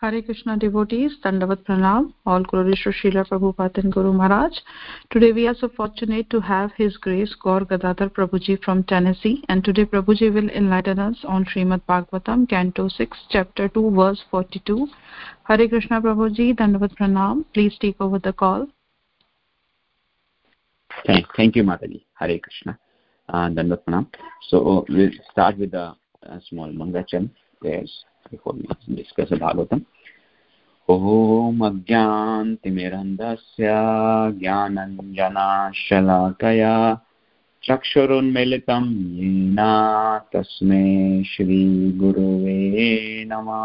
Hare Krishna devotees, Dandavat Pranam, all glories to Srila Prabhupada and Guru Maharaj. Today we are so fortunate to have His Grace Gaur Gadadhar Prabhuji from Tennessee and today Prabhuji will enlighten us on Srimad Bhagavatam, Canto 6, Chapter 2, Verse 42. Hare Krishna Prabhuji, Dandavat Pranam, please take over the call. Thank, thank you, Mataji. Hare Krishna. Uh, Dandavat Pranam. So we'll start with a, a small Mangachan prayers before we discuss the Bhagavatam. ॐ अज्ञान्तिमिरन्धस्य ज्ञानञ्जनाशलाकया चक्षुरुन्मिलितं येन तस्मै श्रीगुरुवे नमः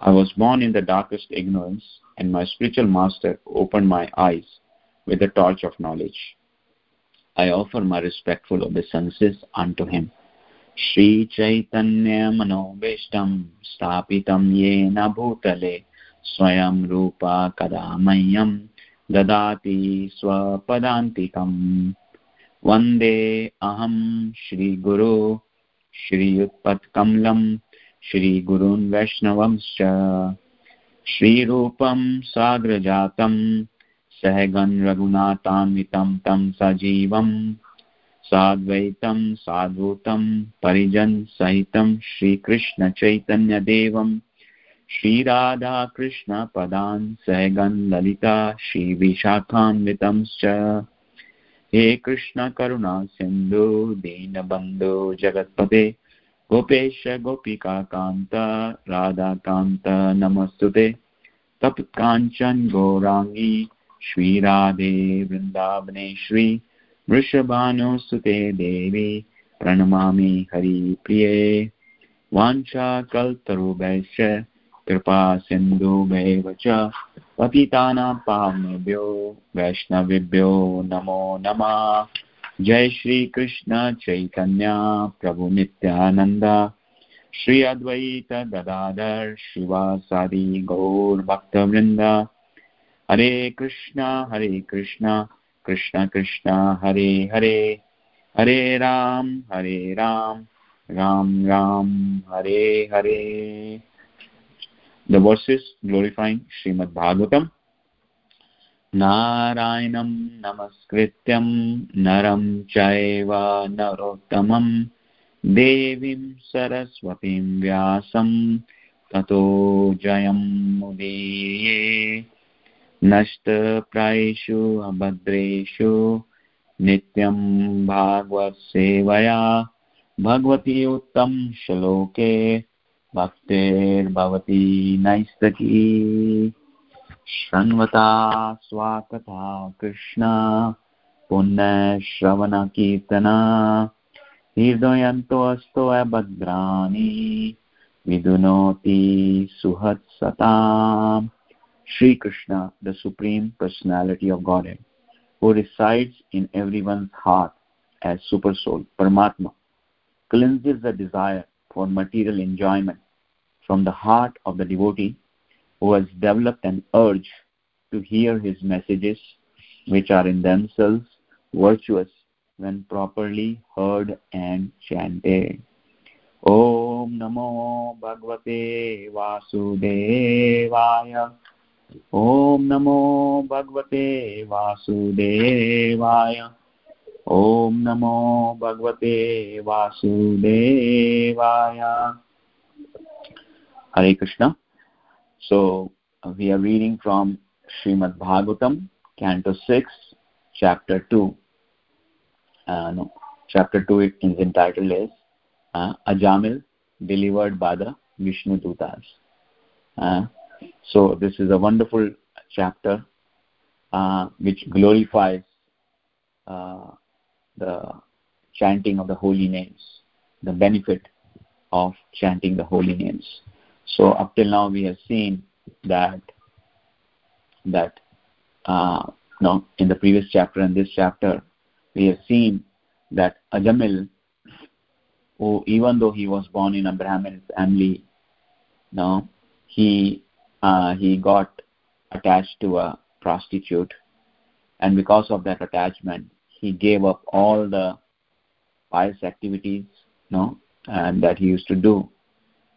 I was born in the darkest ignorance, and my spiritual master opened my eyes with the torch of knowledge. I offer my respectful obeisances unto him. श्रीचैतन्यमनोभीष्टं स्थापितं येन भूतले स्वयं रूपा कदा मह्यं ददाति स्वपदान्तिकम् वंदे अहं श्रीगुरु, श्रीयुत्पत्कमलं श्रीगुरून् वैष्णवंश्च। श्रीरूपं साग्रजातं सहगन् रघुनाथान्वितं तं सजीवम्। साद्वैतं, साधूतं परिजनसहितं श्रीकृष्णचैतन्यदेवं। श्रीराधाकृष्णपदान् सहगन् ललिता श्रीविशाखान्वितंश्च हे कृष्णकरुणा सिन्धु, दीनबन्धो जगत्पते। गोपेश गोपिकान्त राधाकान्त नमस्तुते। तप्काञ्चन गौराङ्गी, श्रीराधे वृन्दावनेश्वरी वृषभानुसुते देवी, प्रणमामि हरिप्रिये वाञ्छाकल्तरुभैश्च कृपा सिन्धुभैव च, पतितानां पावनेभ्यो, वैष्णवेभ्यो नमो नमः। जय श्रीकृष्ण चैतन्य प्रभु नित्यानन्द। श्री अद्वैत गदाधर शिवासादि गौरभक्तवृन्द हरे कृष्ण हरे कृष्ण। कृष्ण कृष्ण, हरे हरे हरे राम हरे राम राम राम, हरे हरे। The verses glorifying Srimad Bhagavatam. नारायणं नमस्कृत्यं नरं चैव नरोत्तमं। देवीं सरस्वतीं व्यासं। ततो जयं मुदीये। नष्टप्रायेषु, अभद्रेषु, नित्यं भागवत्सेवया, भगवती उत्तम श्लोके, भक्तिर्भवती नैस्तकी। शृण्वता स्वाकथा Krishna पुण्यश्रवणकीर्तना हृदयन्तोऽस्तो अभद्राणि, विदुनोति सुहत्सताम्। Sri Krishna, the Supreme Personality of Godhead, who resides in everyone's heart as Super Soul, Paramatma, cleanses the desire for material enjoyment from the heart of the devotee who has developed an urge to hear his messages, which are in themselves virtuous when properly heard and chanted. Om Namo Bhagavate Vasudevaya ॐ नमो भगवते वासुदेवाय। ॐ नमो भगवते वासुदेवाय। हरे Krishna. So we are reading from Shrimad Bhagavatam canto six chapter to know chapter to it इन्स् in title is अजामिल् delivered by the Vishnu दूतास् so this is a wonderful chapter uh, which glorifies uh, the chanting of the holy names, the benefit of chanting the holy names. So up till now we have seen that that uh, no, in the previous chapter and this chapter we have seen that Ajamil, who even though he was born in a Brahmin family, no, he uh, he got attached to a prostitute. And because of that attachment he gave up all the pious activities you know and that he used to do.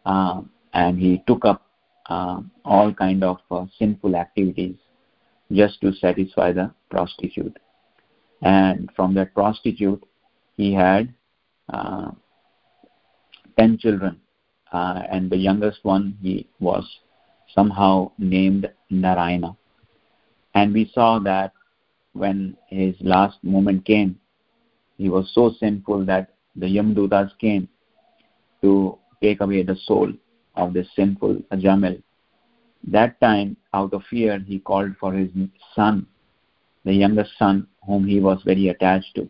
Uh, and he took up uh, all kind of uh, sinful activities just to satisfy the prostitute. And from that prostitute, he had uh, ten children, and the youngest one he was somehow named Narayana. And we saw that when his last moment came, he was so sinful that the Yamdutas came to take away the soul of this sinful Ajamil. That time, out of fear, he called for his son, the youngest son, whom he was very attached to.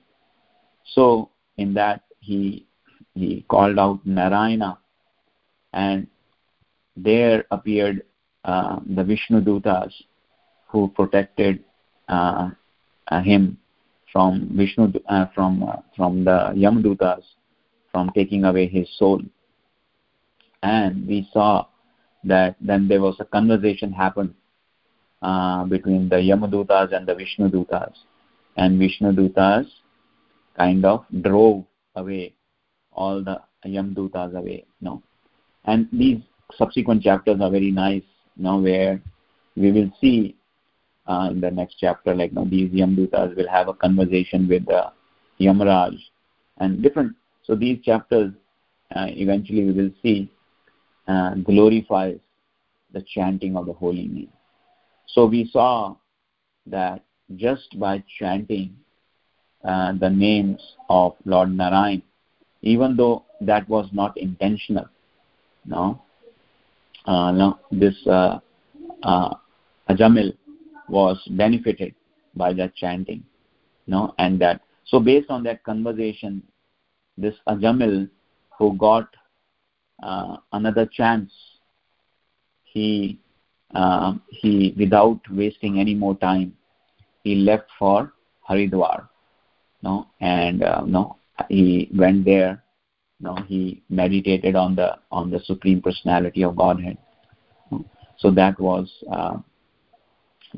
So, in that, he he called out Narayana, and there appeared uh, the Vishnu Dutas who protected uh, uh, him from Vishnu uh, from uh, from the Yamdutas from taking away his soul. And we saw that then there was a conversation happened between the Yamadutas and the Vishnu Dutas, and Vishnu Dutas kind of drove away all the Yamdutas away. No, and these subsequent chapters are very nice. Now where we will see uh, in the next chapter, like you know, these Yamdutas will have a conversation with the Yamaraj and different. So these chapters, uh, eventually we will see, uh, glorifies the chanting of the holy name. So we saw that just by chanting uh, the names of Lord Narayan, even though that was not intentional, no, uh, no this uh, uh, Ajamil was benefited by that chanting no and that. So based on that conversation this ajamil who got uh, another chance he uh, he without wasting any more time he left for haridwar no and uh, no he went there no he meditated on the on the supreme personality of godhead so that was uh,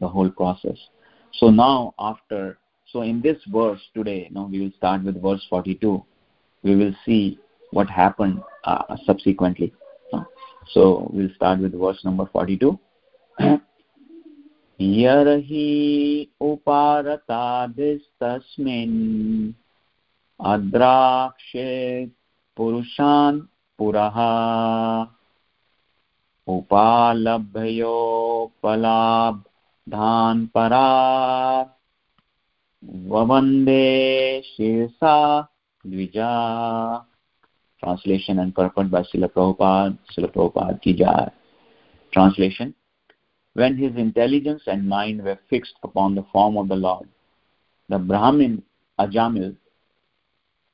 the whole process so now after so in this verse today now we will start with verse 42 we will see what happened uh, subsequently so we'll start with verse number 42 यर्हि उपारतादिस्तस्मिन् अद्राक्षे पुरुषान् पुरः उपालभ्योपलाभ धान परा ववन्दे शीर्षा Dwija translation and purport Srila Prabhupada ki jai. Translation When his intelligence and mind were fixed upon the form of the Lord, the Brahmin Ajamil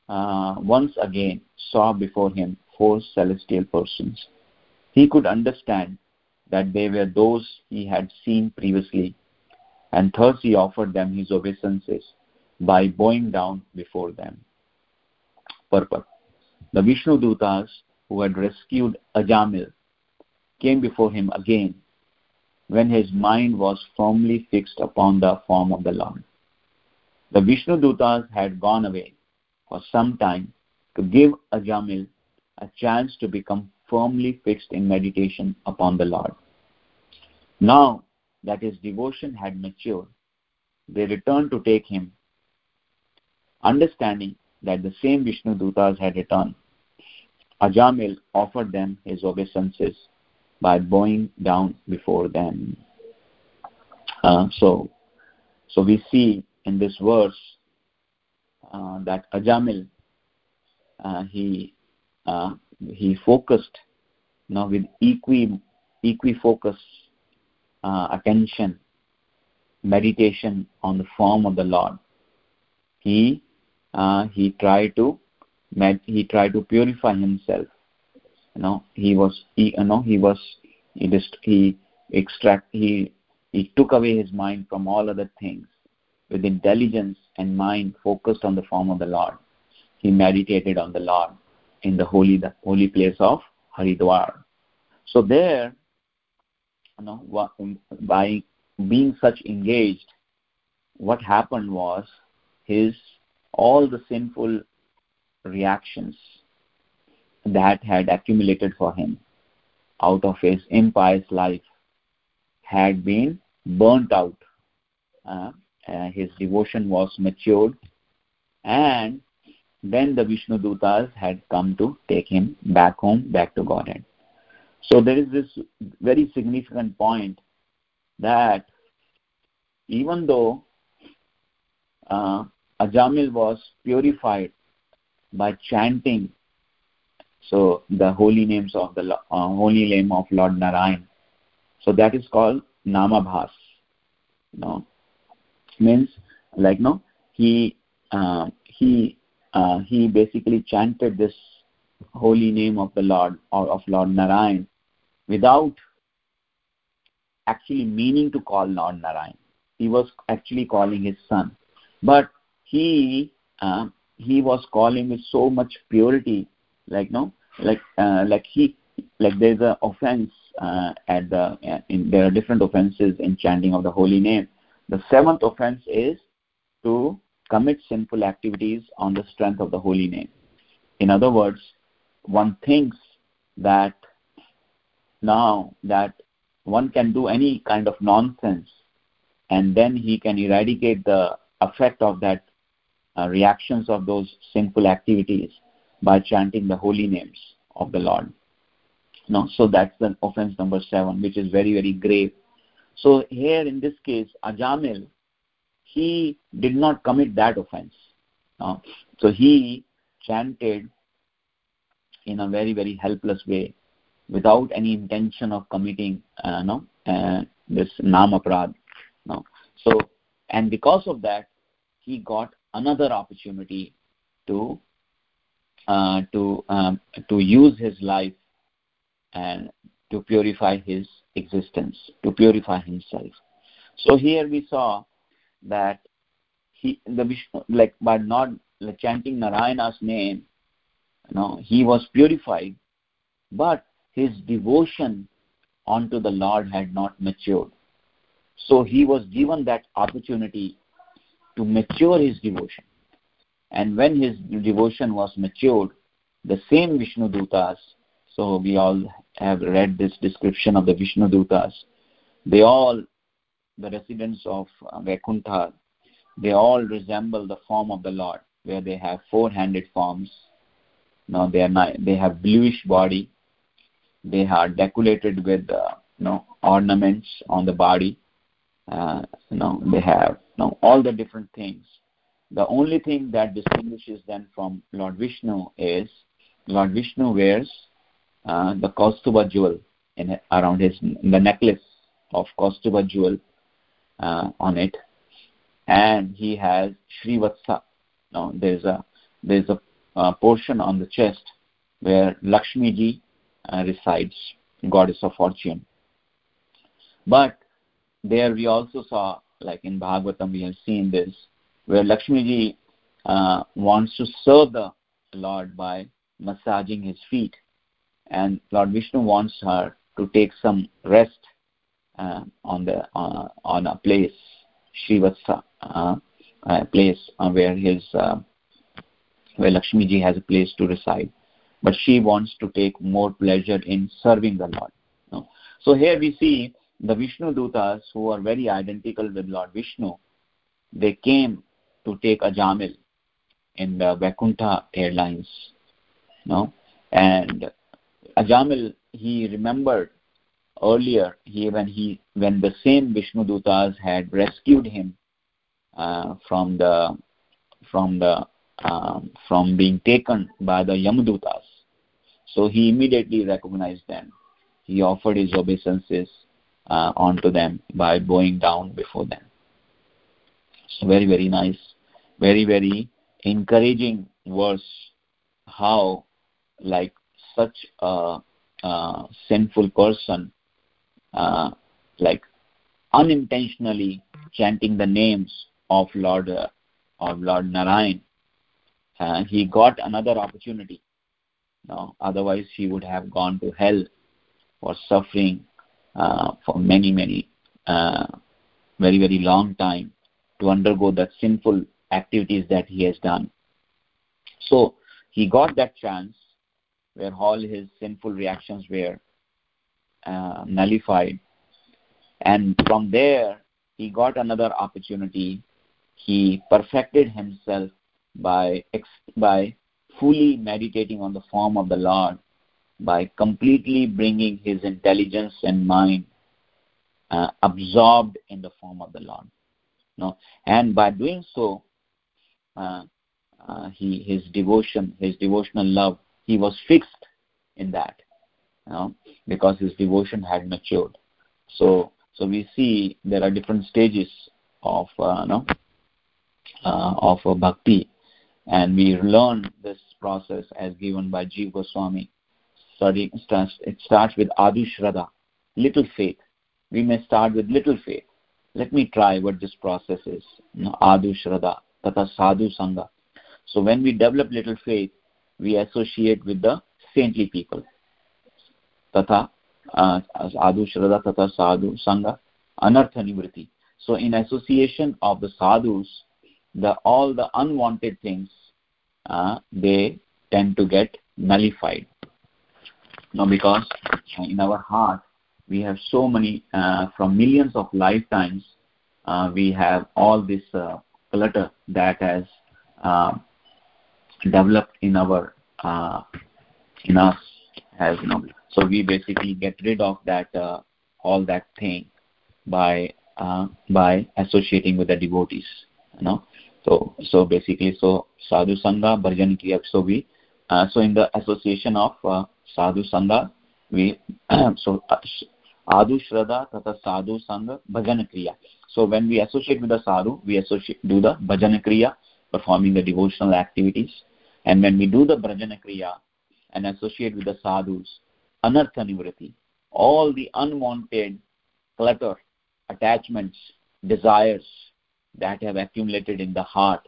uh, once again saw before him four celestial persons. He could understand that they were those he had seen previously, and thus he offered them his obeisances by bowing down before them. Purport The Vishnu Dutas who had rescued Ajamil came before him again when his mind was firmly fixed upon the form of the Lord. The Vishnu Dutas had gone away some time to give Ajamil a chance to become firmly fixed in meditation upon the Lord. Now that his devotion had matured, they returned to take him, understanding that the same Vishnu Dutas had returned. Ajamil offered them his obeisances by bowing down before them. Uh, so, so we see in this verse that Ajamil uh, he uh, he focused you know, with equi focus uh, attention meditation on the form of the lord. He uh, he tried to med- he tried to purify himself. You know he was he you know he was he just he extract he he took away his mind from all other things with intelligence and mind focused on the form of the lord he meditated on the lord in the holy the holy place of haridwar so there you know by being such engaged what happened was his all the sinful reactions that had accumulated for him out of his impious life had been burnt out. Uh, uh, his devotion was matured, and then the Vishnu Dutas had come to take him back home, back to Godhead. So there is this very significant point that even though uh, Ajamil was purified by chanting so the holy names of the uh, holy name of Lord Narayan. So that is called Namabhas. No, means like no, he uh, he uh, he basically chanted this holy name of the Lord or of Lord Narayan without actually meaning to call Lord Narayan. He was actually calling his son, but he uh, he was calling with so much purity, like no, like uh, like he like there's a offense uh, at the uh, in, there are different offenses in chanting of the holy name. The seventh offense is to commit sinful activities on the strength of the holy name. In other words, one thinks that now that one can do any kind of nonsense and then he can eradicate the effect of that uh, reactions of those sinful activities by chanting the holy names of the Lord. No, so that's the offense number seven, which is very, very grave. So here in this case, Ajamil, he did not commit that offense. No? So he chanted in a very, very helpless way without any intention of committing uh, no, uh, this namaprad. No? So, and because of that, he got another opportunity to uh, to um, to use his life and to purify his existence, to purify himself. So here we saw that he the Vishnu, like by not chanting Narayana's name, you know, he was purified, but his devotion unto the Lord had not matured. So he was given that opportunity to mature his devotion. And when his devotion was matured, the same Vishnu Dutas, so we all have read this description of the Vishnu Dutas, they all, the residents of Vaikuntha, they all resemble the form of the Lord, where they have four-handed forms. Now they are not, they have bluish body. They are decorated with uh, you know ornaments on the body. Uh, you know they have you know, all the different things. The only thing that distinguishes them from Lord Vishnu is Lord Vishnu wears uh, the Kaustuba jewel in, around his the necklace of Kaustuba jewel uh, on it, and he has Srivatsa. Now there's a there's a portion on the chest where Lakshmi ji uh, resides, goddess of fortune. But there we also saw, like in Bhagavatam, we have seen this, where Lakshmi ji uh, wants to serve the Lord by massaging his feet, and Lord Vishnu wants her to take some rest uh, on the uh, on a place, Srivatsa, uh, a place where his uh, where Lakshmi ji has a place to reside, but she wants to take more pleasure in serving the Lord. So here we see the Vishnu Dutas who are very identical with Lord Vishnu. They came to take Ajamil in the Vaikuntha Airlines. No? And Ajamil, he remembered earlier he when he when the same Vishnu Dutas had rescued him uh, from the from the um, from being taken by the Yamadutas. So he immediately recognized them. He offered his obeisances uh, onto them by bowing down before them. So very very nice, very very encouraging verse. How like such a, a sinful person, uh, like unintentionally chanting the names of Lord uh, of Lord Narayan, uh, he got another opportunity. No, otherwise he would have gone to hell for suffering uh, for many many uh, very very long time to undergo the sinful activities that he has done. So he got that chance where all his sinful reactions were uh, nullified. And from there he got another opportunity. He perfected himself by by fully meditating on the form of the lord by completely bringing his intelligence and mind uh, absorbed in the form of the lord. No. And by doing so uh, uh, he his devotion his devotional love he was fixed in that you know, because his devotion had matured. So so we see there are different stages of uh, know, uh, of bhakti. And we learn this process as given by Jiva Goswami. Study, it starts with adau shraddha little faith. We may start with little faith. Let me try what this process is. You know, adau shraddha tata sadhu sangha. So when we develop little faith we associate with the saintly people. Tata uh, adau shraddha tata sadhu sangha anartha so in association of the sadhus the all the unwanted things uh, they tend to get nullified. Now because in our heart we have so many uh, from millions of lifetimes uh, we have all this uh, clutter that has uh, developed in our uh, in us as you know. So we basically get rid of that uh, all that thing by uh, by associating with the devotees you know. So so basically so sadhu sangha bhajan kriya so we uh, so in the association of uh, sadhu sangha we so uh, adau shraddha tata sadhu sangha bhajan kriya. So when we associate with the sadhu we associate do the bhajan kriya performing the devotional activities and when we do the bhajana kriya and associate with the sadhus anartha nivriti all the unwanted clutter attachments desires that have accumulated in the heart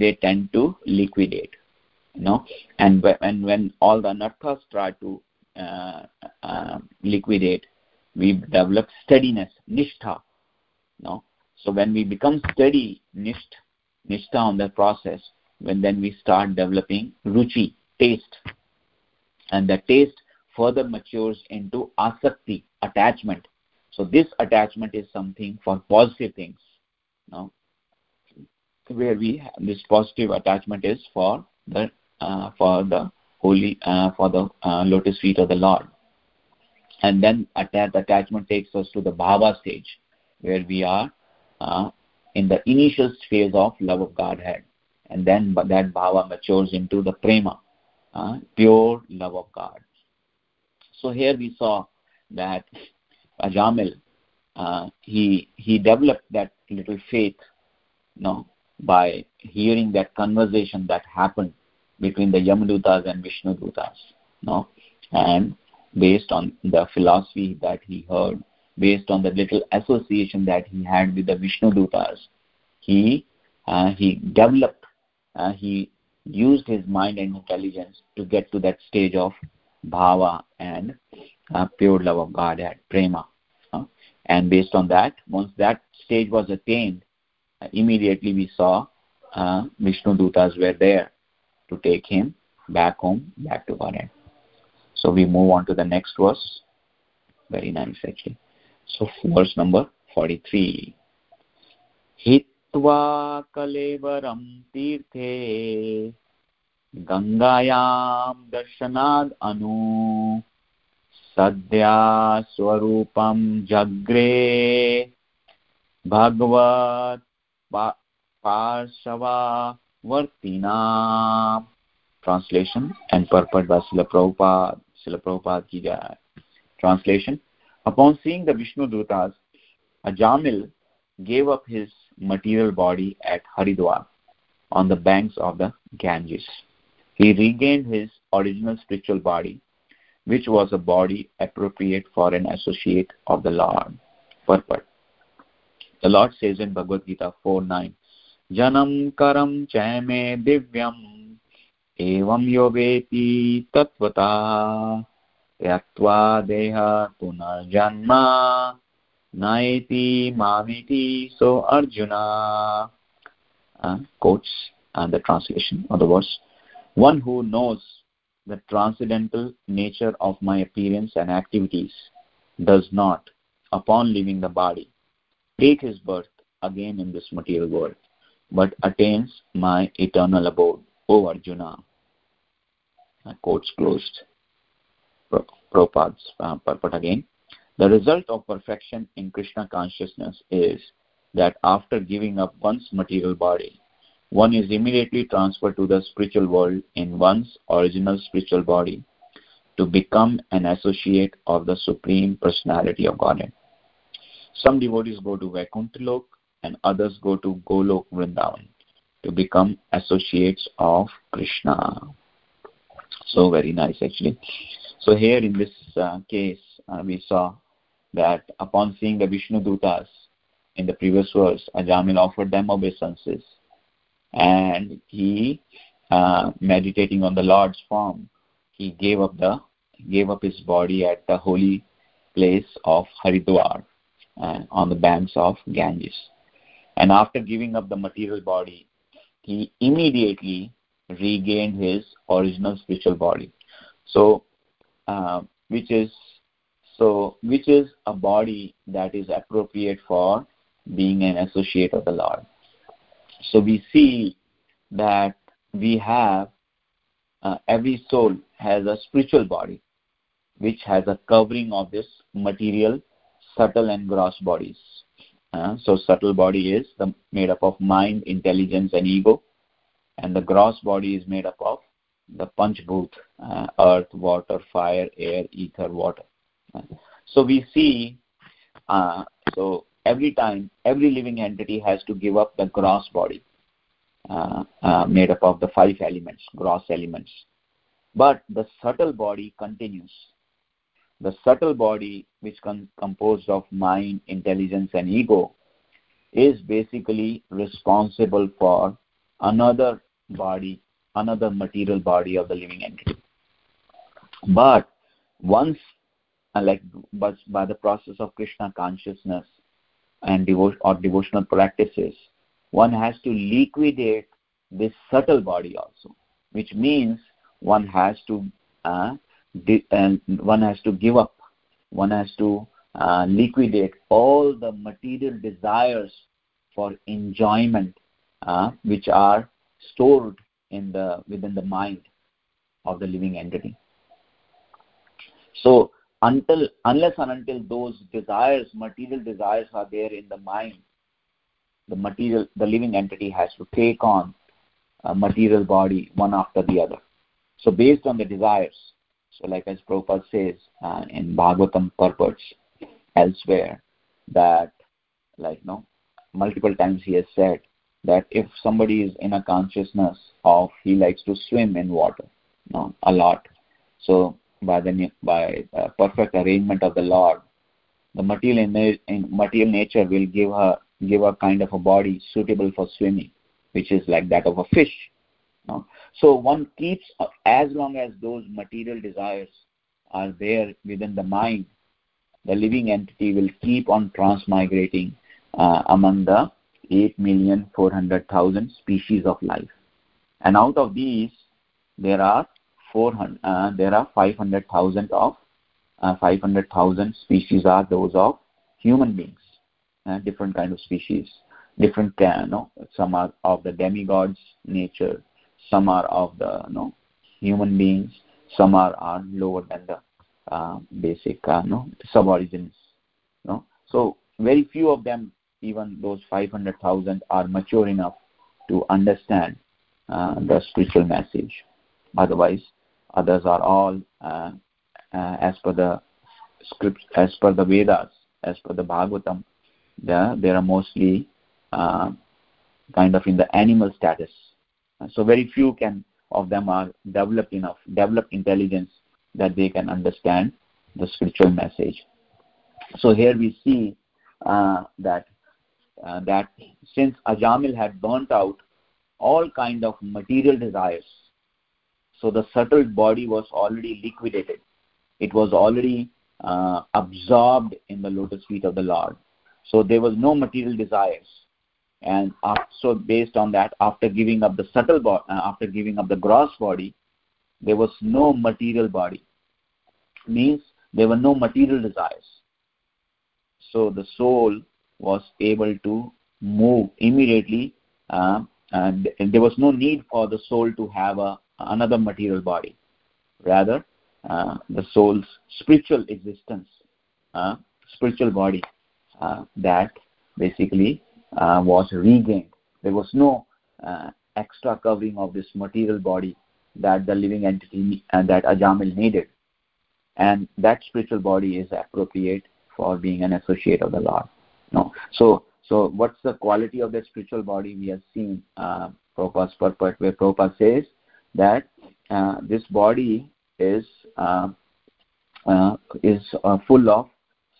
they tend to liquidate know? And when when all the anarthas try to uh, uh, liquidate we develop steadiness nishtha know? So when we become steady nisht nishtha on that process when then we start developing ruchi taste. And the taste further matures into asakti attachment. So this attachment is something for positive things now where we have this positive attachment is for the uh, for the holy uh, for the uh, lotus feet of the lord. And then that attachment takes us to the bhava stage where we are uh, in the initial phase of love of godhead and then that bhava matures into the prema uh, pure love of god so here we saw that ajamil uh, he he developed that little faith you know, by hearing that conversation that happened between the Yamadutas and Vishnu Dutas. You know, and based on the philosophy that he heard, based on the little association that he had with the Vishnu Dutas, he uh, he developed, uh, he used his mind and intelligence to get to that stage of bhava and uh, pure love of God at prema. and based on that, once that stage was attained, uh, immediately we saw uh, Vishnu Dutas were there to take him back home, back to Godhead. So we move on to the next verse. Very nice, actually. So verse number 43. त्वा कलेवरं तीर्थे। गङ्गायां दर्शनाद् अनु। सद्या स्वरूपं जग्रे। भगवत् पार्श्ववर्तिना। Translation and पर्पट बाहुपाद शिल प्रभुपाद की जाए। Translation upon seeing the Vishnu dutas Ajamil gave up his material body at Haridwar on the banks of the Ganges. He regained his original spiritual body, which was a body appropriate for an associate of the Lord. Purport. The Lord says in Bhagavad Gita 4.9, Janam karam chame divyam evam yoveti tatvata yaktva deha punarjanma naiti mamiti so arjuna uh, quotes and the translation of the verse one who knows the transcendental nature of my appearance and activities does not, upon leaving the body, take his birth again in this material world, but attains my eternal abode, O Arjuna. Quotes closed. Prabhupada's uh, purport again. The result of perfection in Krishna consciousness is that after giving up one's material body, one is immediately transferred to the spiritual world in one's original spiritual body to become an associate of the Supreme Personality of Godhead. Some devotees go to Vaikuntha and others go to Golok Vrindavan to become associates of Krishna. So very nice actually. So here in this uh, case, uh, we saw that upon seeing the Vishnu Dutas in the previous verse, Ajamil offered them obeisances and he, uh, meditating on the Lord's form, he gave up the gave up his body at the holy place of Haridwar uh, on the banks of Ganges. And after giving up the material body, he immediately regained his original spiritual body. So, uh, which is so which is a body that is appropriate for being an associate of the Lord. So we see that we have uh, every soul has a spiritual body which has a covering of this material subtle and gross bodies. Uh, so subtle body is the, made up of mind, intelligence, and ego, and the gross body is made up of the panchbhut, uh, earth, water, fire, air, ether, water. So we see, uh, so every time, every living entity has to give up the gross body, uh, uh, made up of the five elements, gross elements. But the subtle body continues the subtle body, which is composed of mind, intelligence, and ego, is basically responsible for another body, another material body of the living entity. But once, like, but by the process of Krishna consciousness and devo- or devotional practices, one has to liquidate this subtle body also, which means one has to uh, and one has to give up. One has to uh, liquidate all the material desires for enjoyment uh, which are stored in the within the mind of the living entity. So until unless and until those desires material desires are there in the mind the material the living entity has to take on a material body one after the other so based on the desires so, like as Prabhupada says uh, in Bhagavatam purports elsewhere, that like no, multiple times he has said that if somebody is in a consciousness of he likes to swim in water, no, a lot. So by the by uh, perfect arrangement of the Lord, the material material nature will give her give a kind of a body suitable for swimming, which is like that of a fish. No? So one keeps, as long as those material desires are there within the mind, the living entity will keep on transmigrating uh, among the 8,400,000 species of life. And out of these, there are 400, uh, there are 500,000 of uh, 500,000 species are those of human beings, uh, different kind of species, different, uh, no, some are of the demigods nature, some are of the you know, human beings, some are, are lower than the uh, basic uh, you suborigins. You? So very few of them, even those 500,000, are mature enough to understand uh, the spiritual message. Otherwise, others are all, uh, uh, as per the script, as per the Vedas, as per the Bhagavatam, they they are mostly uh, kind of in the animal status so very few can of them are developed enough, developed intelligence that they can understand the spiritual message. So here we see uh, that uh, that since Ajamil had burnt out all kind of material desires, so the subtle body was already liquidated. It was already uh, absorbed in the lotus feet of the Lord. So there was no material desires and so based on that after giving up the subtle body uh, after giving up the gross body there was no material body means there were no material desires so the soul was able to move immediately uh, and, and, there was no need for the soul to have a, another material body. Rather uh, the soul's spiritual existence uh, spiritual body uh, that basically uh, was regained. There was no uh, extra covering of this material body that the living entity and that ajamil needed. And that spiritual body is appropriate for being an associate of the lord. No. So so what's the quality of that spiritual body we have seen uh, Prabhupada's purport where Prabhupada says that uh, this body is uh, uh, is uh, full of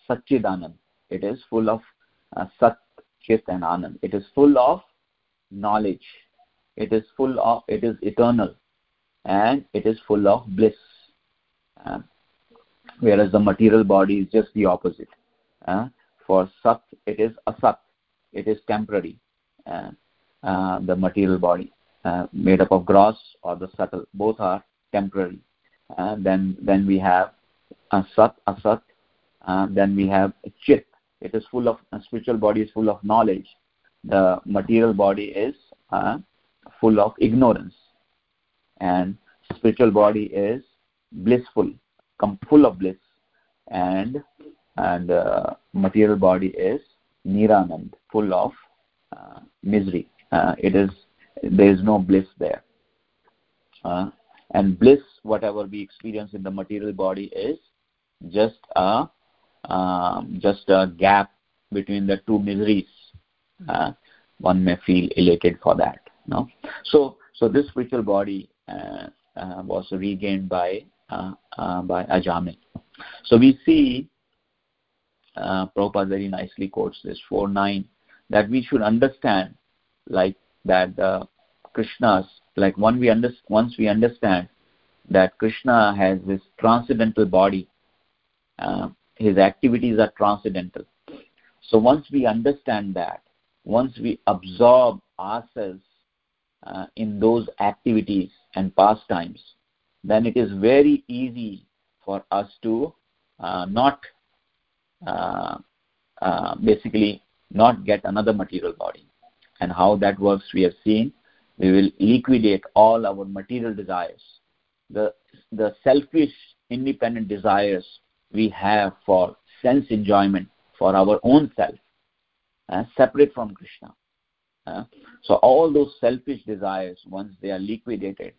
Satchidanand. It is full of uh, Sat, Chit and Anand. It is full of knowledge. It is full of, it is eternal and it is full of bliss. Uh, whereas the material body is just the opposite. For Sat, it is Asat. It is temporary. The material body uh, made up of gross or the subtle, both are temporary. then, then we have Asat, Asat. then we have a Chit. It is full of, spiritual body is full of knowledge. The material body is full of ignorance and spiritual body is blissful come full of bliss and and uh, material body is niranand full of uh, misery uh, it is there is no bliss there. Uh, and bliss whatever we experience in the material body is just a um, just a gap between the two miseries. Uh, one may feel elated for that no? So so this spiritual body uh, uh, was regained by uh, uh, by Ajamil. So we see uh, Prabhupada very nicely quotes this 4.9 that we should understand like that the Krishna's like when we under, once we understand that Krishna has this transcendental body, uh, his activities are transcendental. So once we understand that, once we absorb ourselves uh, in those activities and pastimes, then it is very easy for us to uh, not uh, uh, basically not get another material body. And how that works, we have seen. We will liquidate all our material desires, the the selfish, independent desires we have for sense enjoyment for our own self, uh, separate from Krishna. Uh, so all those selfish desires, once they are liquidated,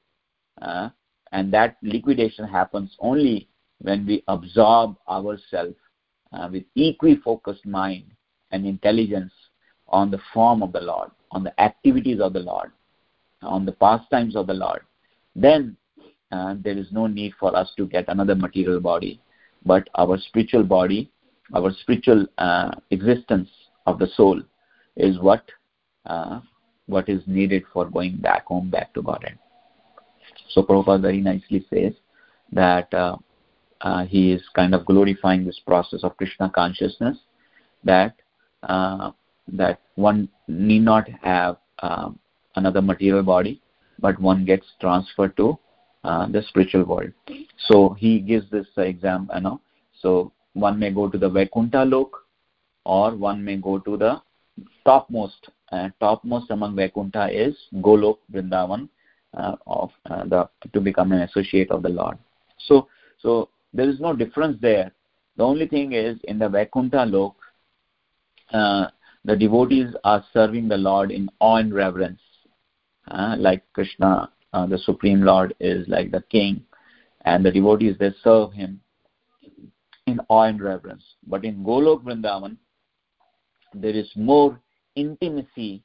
uh, and that liquidation happens only when we absorb ourselves uh, with equi-focused mind and intelligence on the form of the Lord, on the activities of the Lord, on the pastimes of the Lord, then uh, there is no need for us to get another material body, but our spiritual body, our spiritual uh, existence of the soul is what uh, what is needed for going back home, back to Godhead. So Prabhupada very nicely says that uh, uh, he is kind of glorifying this process of Krishna consciousness, that uh, that one need not have um, another material body, but one gets transferred to uh, the spiritual world. So he gives this uh, example, you know. So one may go to the Vaikuntha Lok, or one may go to the topmost. Uh, topmost among Vaikuntha is Golok Vrindavan, uh, of uh, the to become an associate of the Lord. So so there is no difference there. The only thing is in the Vaikuntha Lok, uh, the devotees are serving the Lord in awe and reverence, uh, like Krishna, uh, the Supreme Lord, is like the King, and the devotees they serve Him in awe and reverence. But in Golok Vrindavan, there is more intimacy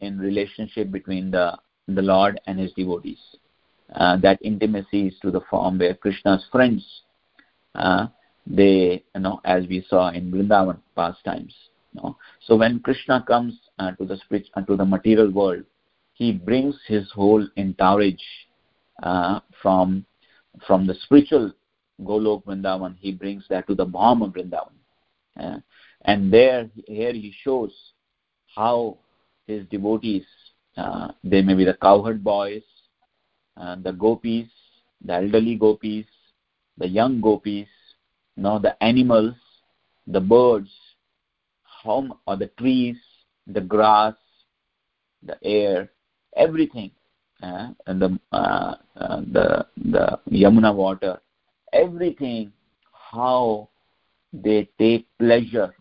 in relationship between the the Lord and His devotees. Uh, that intimacy is to the form where Krishna's friends, uh, they, you know, as we saw in Vrindavan pastimes. You So when Krishna comes uh, to the spirit, uh, to the material world, he brings his whole entourage uh, from from the spiritual Golok Vrindavan. He brings that to the Bhauma Vrindavan, uh, and there here he shows how his devotees uh, they may be the cowherd boys, uh, the gopis, the elderly gopis, the young gopis, you know, the animals, the birds, how or the trees, the grass, the air, everything, uh, and the uh, uh, the the Yamuna water, everything, how they take pleasure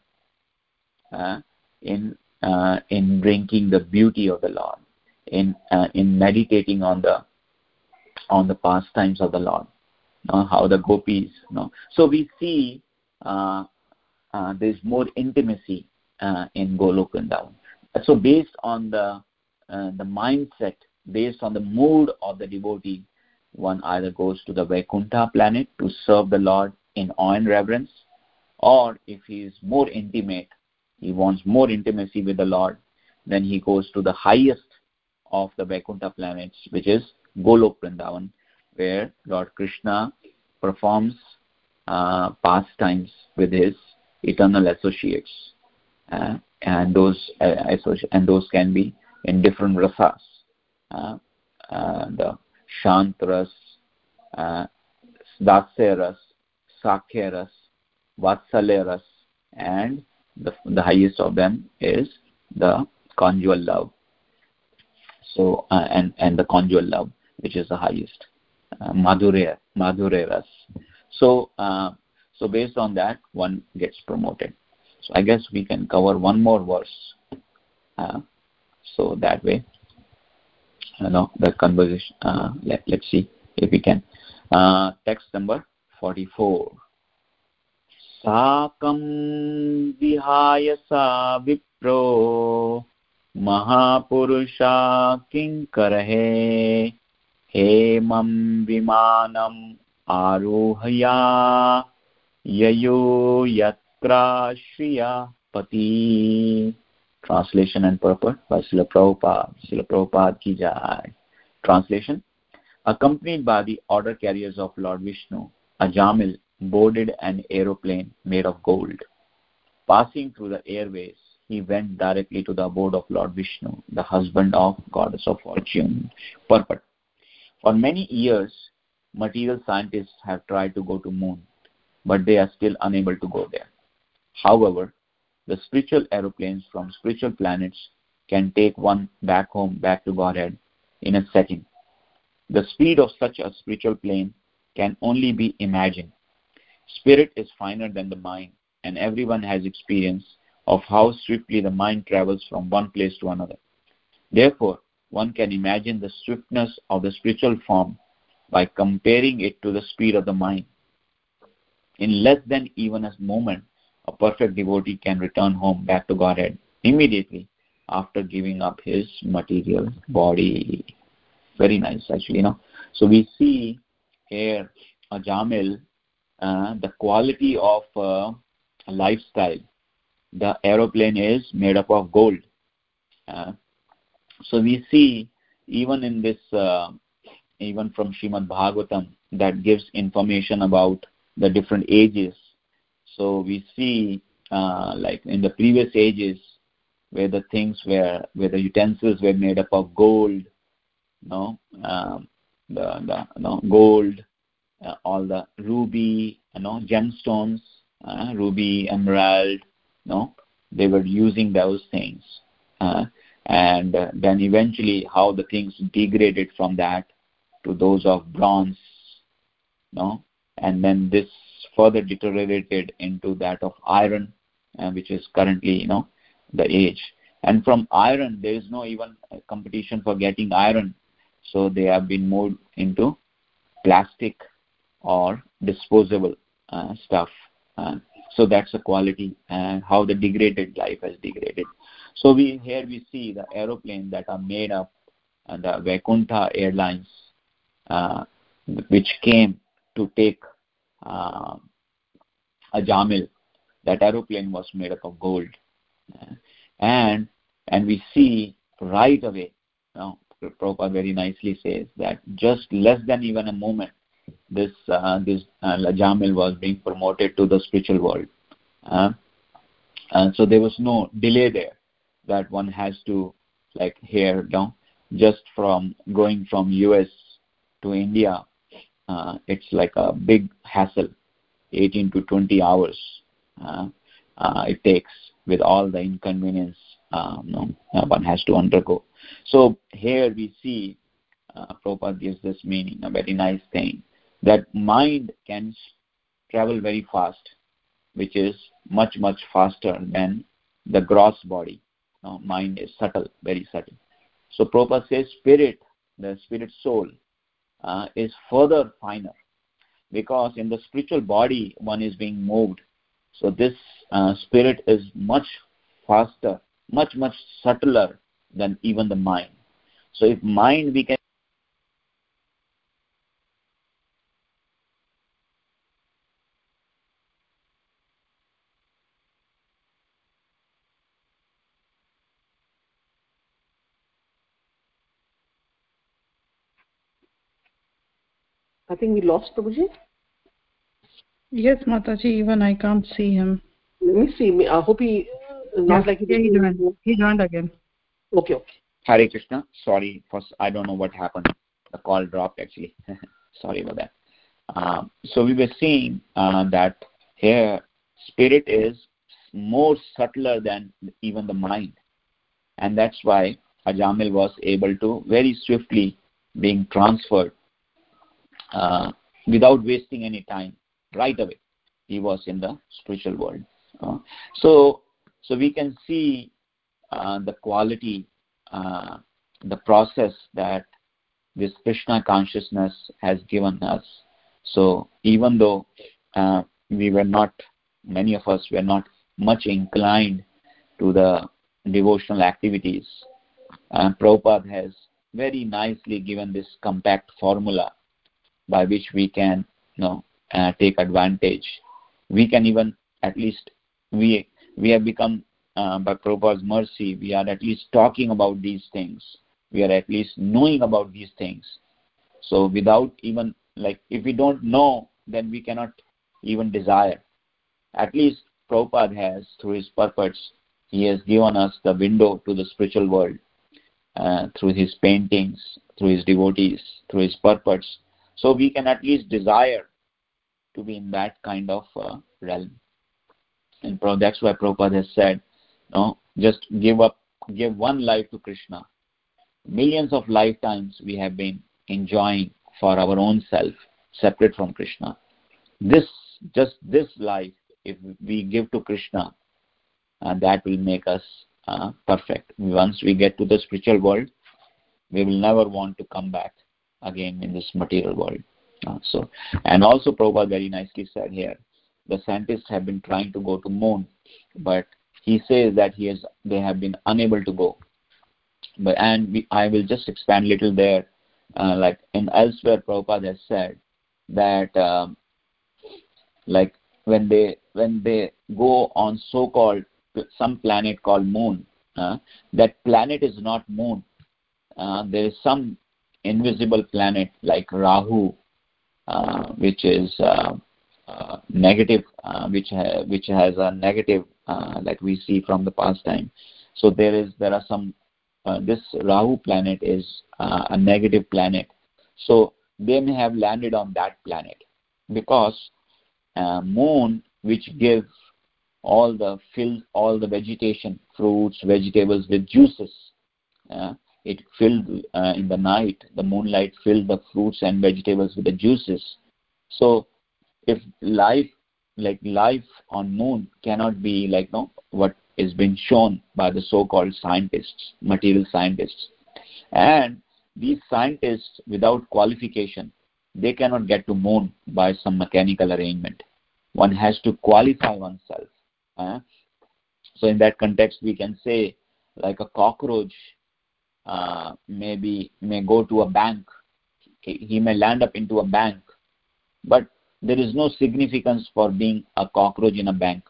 uh, in uh, in drinking the beauty of the Lord, in uh, in meditating on the on the pastimes of the Lord, uh, how the gopis. You know. So we see uh, there's more intimacy uh, in Golok Vrindavan. So based on the uh, the mindset, based on the mood of the devotee, one either goes to the Vaikuntha planet to serve the Lord in awe and reverence, or if he is more intimate, he wants more intimacy with the Lord, then he goes to the highest of the Vaikuntha planets, which is Golok Vrindavan, where Lord Krishna performs uh, pastimes with his eternal associates, uh, and those uh, and those can be in different rasas, uh, the Shantras, uh, Dasyaras, Sakyaras, Vatsalyaras, and the, the highest of them is the conjugal love. So uh, and and the conjugal love, which is the highest, uh, Madhurya. So uh, so based on that, one gets promoted. So I guess we can cover one more verse. Uh, so that way, you know, the conversation. Uh, let let's see if we can. Uh, text number forty-four. साकं विहाय सा Wipro महापुरुषा किङ्करहे हेमं विमानम् आरोहया ययो Gracia Pati. Translation and purport by Srila Prabhupada. Srila Prabhupada ki jai. Translation. Accompanied by the order carriers of Lord Vishnu, Ajamil boarded an aeroplane made of gold. Passing through the airways, he went directly to the abode of Lord Vishnu, the husband of goddess of fortune. Purport. For many years, material scientists have tried to go to moon, but they are still unable to go there. However, the spiritual aeroplanes from spiritual planets can take one back home, back to Godhead, in a second. The speed of such a spiritual plane can only be imagined Spirit is finer than the mind, and everyone has experience of how swiftly the mind travels from one place to another. Therefore, one can imagine the swiftness of the spiritual form by comparing it to the speed of the mind. In less than even a moment, a perfect devotee can return home back to Godhead immediately after giving up his material body. Very nice, actually, you know. So we see here Ajamil uh, the quality of uh, lifestyle. The aeroplane is made up of gold. Uh, so we see even in this, uh, even from Shrimad Bhagavatam, that gives information about the different ages. So we see, uh, like in the previous ages, where the things were, where the utensils were made up of gold, you know, um, the, the you know, gold, uh, all the ruby, you know, gemstones, uh, ruby, emerald, you know, they were using those things. Uh, and then eventually how the things degraded from that to those of bronze, you know, and then this further deteriorated into that of iron, uh, which is currently, you know, the age. And from iron, there is no even competition for getting iron, so they have been moved into plastic or disposable uh, stuff. Uh, so that's the quality and how the degraded life has degraded. So we here we see the aeroplanes that are made up uh, the Vaikuntha Airlines, uh, which came to take uh, Ajamil. That aeroplane was made up of gold, and and we see right away. Now, Prabhupada very nicely says that just less than even a moment this uh, this uh, Jamil was being promoted to the spiritual world. Uh, and so there was no delay there that one has to like here down just from going from US to India uh, it's like a big hassle 18 to 20 hours uh, uh, it takes with all the inconvenience um, one has to undergo. So here we see uh, Prabhupada gives this meaning, a very nice thing, that mind can travel very fast, which is much, much faster than the gross body. No, mind is subtle, very subtle. So Prabhupada says spirit, the spirit soul, uh, is further finer because in the spiritual body one is being moved. So this uh, spirit is much faster, much, much subtler than even the mind. So if mind we can I think we lost Prabhuji. Yes, Mataji, even I can't see him. Let me see. I hope he uh, not like he, yeah, he joined. He joined again. Okay, okay. Hare Krishna. Sorry, first I don't know what happened. The call dropped actually. Sorry about that. Um, so we were seeing uh, that here spirit is more subtler than even the mind, and that's why Ajamil was able to very swiftly being transferred uh, without wasting any time right away. He was in the spiritual world. Uh, so so we can see uh, the quality uh, the process that this krishna consciousness has given us. So even though uh, we were not many of us were not much inclined to the devotional activities uh, Prabhupada has very nicely given this compact formula by which we can you know uh, take advantage. We can even at least we we have become uh, by Prabhupada's mercy we are at least talking about these things. We are at least knowing about these things. So without even like if we don't know then we cannot even desire. At least Prabhupada has through his purpose he has given us the window to the spiritual world uh, through his paintings through his devotees through his purpose so we can at least desire to be in that kind of uh, realm. And that's why Prabhupada has said, no, just give up, give one life to Krishna. Millions of lifetimes we have been enjoying for our own self, separate from Krishna. This, just this life, if we give to Krishna, uh, that will make us uh, perfect. Once we get to the spiritual world, we will never want to come back again in this material world. Uh, so, and also Prabhupada very nicely said here, the scientists have been trying to go to moon, but he says that he has they have been unable to go. But and we, I will just expand a little there, uh, like in elsewhere Prabhupada has said that um, like when they when they go on so-called some planet called moon, uh, that planet is not moon. Uh, there is some invisible planet like Rahu, uh, which is uh, uh, negative, uh, which ha- which has a negative, uh, like we see from the past time. So there is there are some. Uh, this Rahu planet is a negative planet, so they may have landed on that planet because moon, which gives all the fill all the vegetation, fruits, vegetables with juices. It filled uh, in the night the moonlight filled the fruits and vegetables with the juices. So if life like life on moon cannot be like no what is being shown by the so called scientists material scientists. And these scientists without qualification they cannot get to moon by some mechanical arrangement. One has to qualify oneself so in that context we can say like a cockroach uh, maybe may go to a bank. He may land up into a bank. But there is no significance for being a cockroach in a bank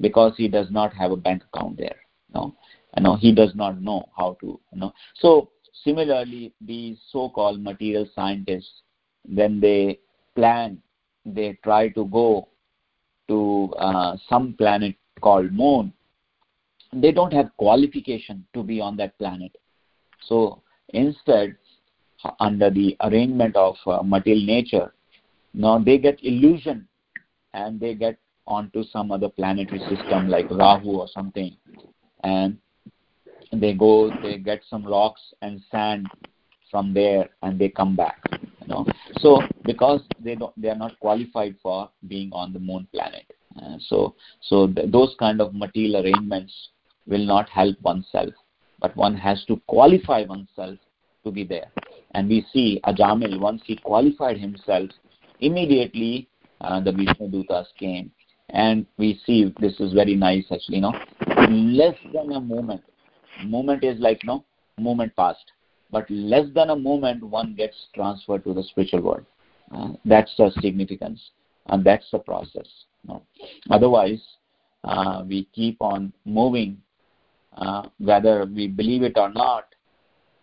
because he does not have a bank account there no know. He does not know how to know. So similarly these so called material scientists when they plan they try to go to uh, some planet called moon they don't have qualification to be on that planet so instead, under the arrangement of uh, material nature, now they get illusion and they get onto some other planetary system like Rahu or something, and they go, they get some rocks and sand from there, and they come back. You know, so because they don't, they are not qualified for being on the moon planet. Uh, so, so th- those kind of material arrangements will not help oneself, but one has to qualify oneself to be there. And we see Ajamil once he qualified himself, immediately uh, the Vishnu Dutas came. And we see this is very nice actually know. Less than a moment. Moment is like no moment past. But less than a moment one gets transferred to the spiritual world. Uh, that's the significance. And that's the process know? otherwise uh, we keep on moving uh, whether we believe it or not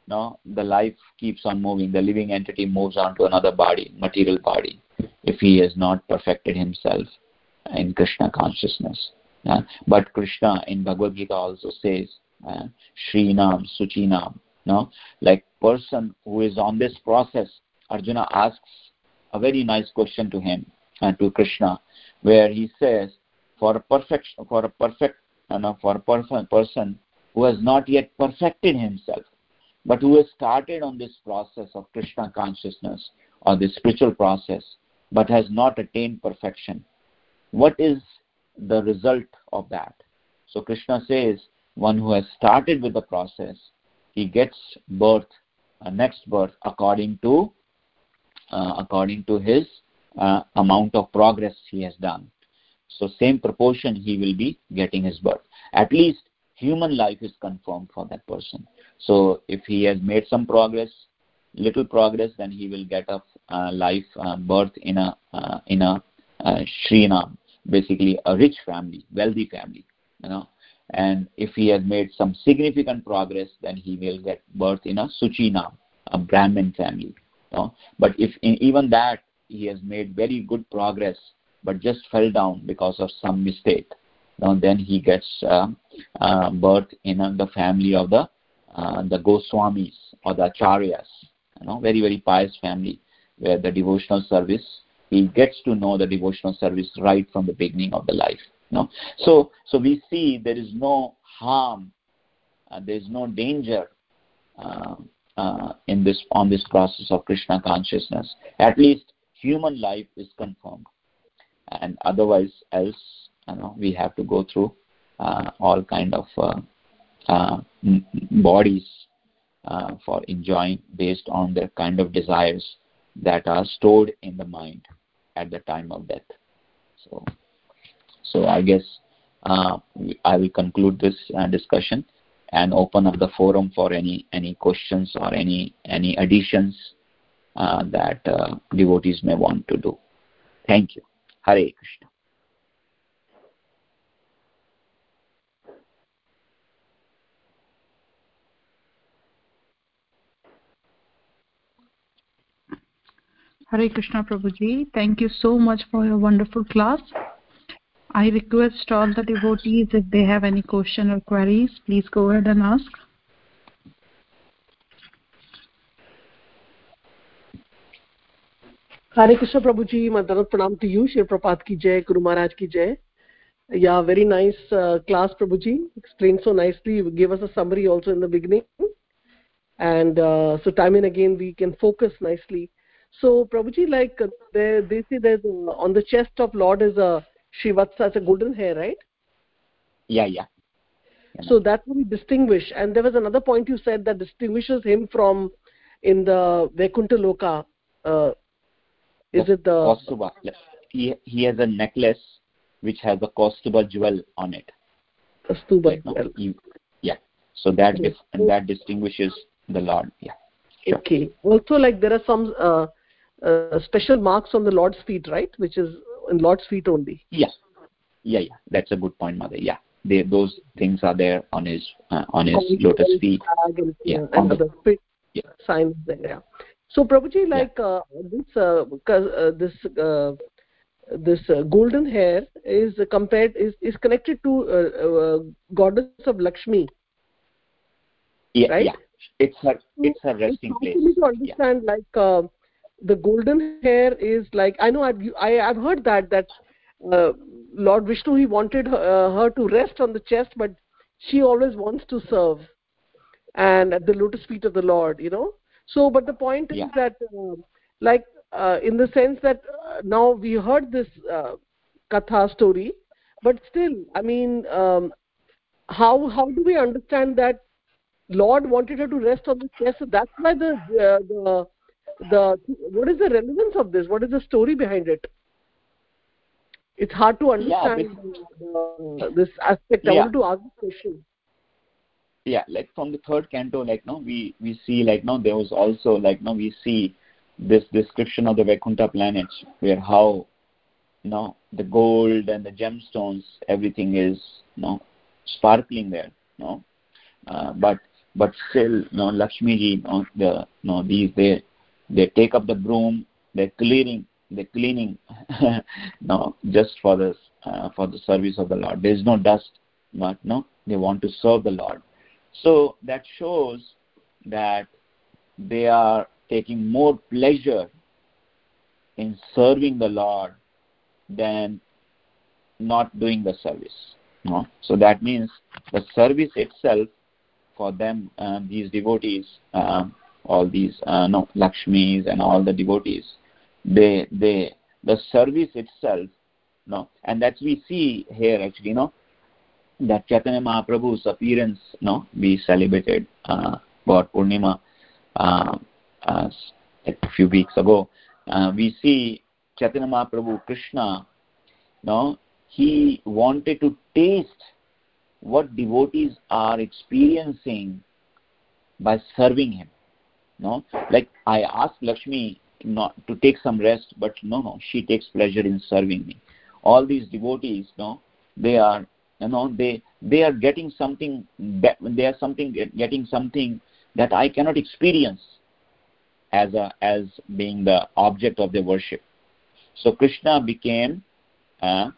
no the life keeps on moving the living entity moves on to another body material body if he has not perfected himself in Krishna consciousness. But Krishna in Bhagavad Gita also says, uh, Srinam, Suchinam, no? like person who is on this process, Arjuna asks a very nice question to him and uh, to Krishna, where he says, for a perfect, for a perfect, for a person, who has not yet perfected himself, but who has started on this process of Krishna consciousness or this spiritual process, but has not attained perfection. What is the result of that? So krishna says one who has started with the process he gets birth a next birth according to uh, according to his uh, amount of progress he has done so same proportion he will be getting his birth at least human life is confirmed for that person so if he has made some progress little progress then he will get a uh, life uh, birth in a uh, in a uh, Srinam, basically a rich family, wealthy family, you know. And if he has made some significant progress, then he will get birth in a Suchina, a Brahmin family. You know? But if in, even that he has made very good progress, but just fell down because of some mistake, know, then he gets uh, uh, birth in uh, the family of the uh, the Goswamis or the Acharyas, you know, very very pious family where the devotional service he gets to know the devotional service right from the beginning of the life you know? so so we see there is no harm uh, there is no danger uh, in this on this process of krishna consciousness. At least human life is confirmed and otherwise else you know we have to go through uh, all kind of uh, uh, bodies for enjoying based on the kind of desires that are stored in the mind at the time of death. So, so I guess uh, I will conclude this uh, discussion and open up the forum for any any questions or any any additions uh, that uh, devotees may want to do. Thank you. Hare Krishna. Hare Krishna Prabhuji. Thank you so much for your wonderful class. I request all the devotees if they have any question or queries, please go ahead and ask. हरे कृष्ण प्रभु जी मदनत प्रणाम to you Shri प्रपात की जय गुरु महाराज की जय yeah very nice class Prabhu ji explain so nicely give us a summary also in the beginning and so time and again we can focus nicely so Prabhu ji like on the chest of Lord is a Shrivatsa as a golden hair right yeah yeah so that will be distinguished and there was another point you said that distinguishes him from in the vaikuntha loka Is it the Kaustubha? He he has a necklace which has a Kaustubha jewel on it. Kaustubha jewel. yeah. So that yes. and that distinguishes the Lord. Yeah. Sure. Okay. Also, like there are some uh, uh, special marks on the Lord's feet, right? Which is in Lord's feet only. Yeah, yeah, yeah. That's a good point, mother. Yeah, they, those things are there on his uh, on his lotus feet. And, yeah, and other feet yeah. signs there. Yeah. So Prabhuji, like yeah. uh, this, uh, uh, this, uh, this uh, golden hair is compared is is connected to uh, uh, goddess of Lakshmi. Yeah, right? yeah. It's her. It's her resting place. to understand, yeah. like the golden hair is like I know I've I, have heard that that uh, lord vishnu he wanted her, uh, her to rest on the chest but she always wants to serve and at the lotus feet of the lord you know so but the point Yeah. is that uh, like uh, in the sense that uh, now we heard this uh, katha story but still i mean um, how how do we understand that lord wanted her to rest on the chest? So that's why the uh, the the what is the relevance of this? What is the story behind it? It's hard to understand uh, this aspect. I Yeah. wanted to ask this question yeah like from the third canto like now we we see like now there was also like now we see this description of the vaikuntha planets where how you know the gold and the gemstones everything is you know sparkling there you know uh, but but still you know lakshmi ji you know, the you know these they they take up the broom they're cleaning they're cleaning no just for this uh, for the service of the lord. There is no dust but no they want to serve the lord so that shows that they are taking more pleasure in serving the Lord than not doing the service. No? So that means the service itself for them, uh, these devotees, um, all these uh, no Lakshmis and all the devotees, they they the service itself, no, and that we see here actually, no, that Chaitanya Mahaprabhu's appearance, no, we celebrated uh, Gaura Purnima uh, uh, a few weeks ago. Uh, we see Chaitanya Mahaprabhu Krishna, no, he wanted to taste what devotees are experiencing by serving him. No, like I asked Lakshmi not to take some rest, but no, no, she takes pleasure in serving me. All these devotees, no, they are you know they they are getting something they are something getting something that i cannot experience as a as being the object of their worship. So krishna became uh,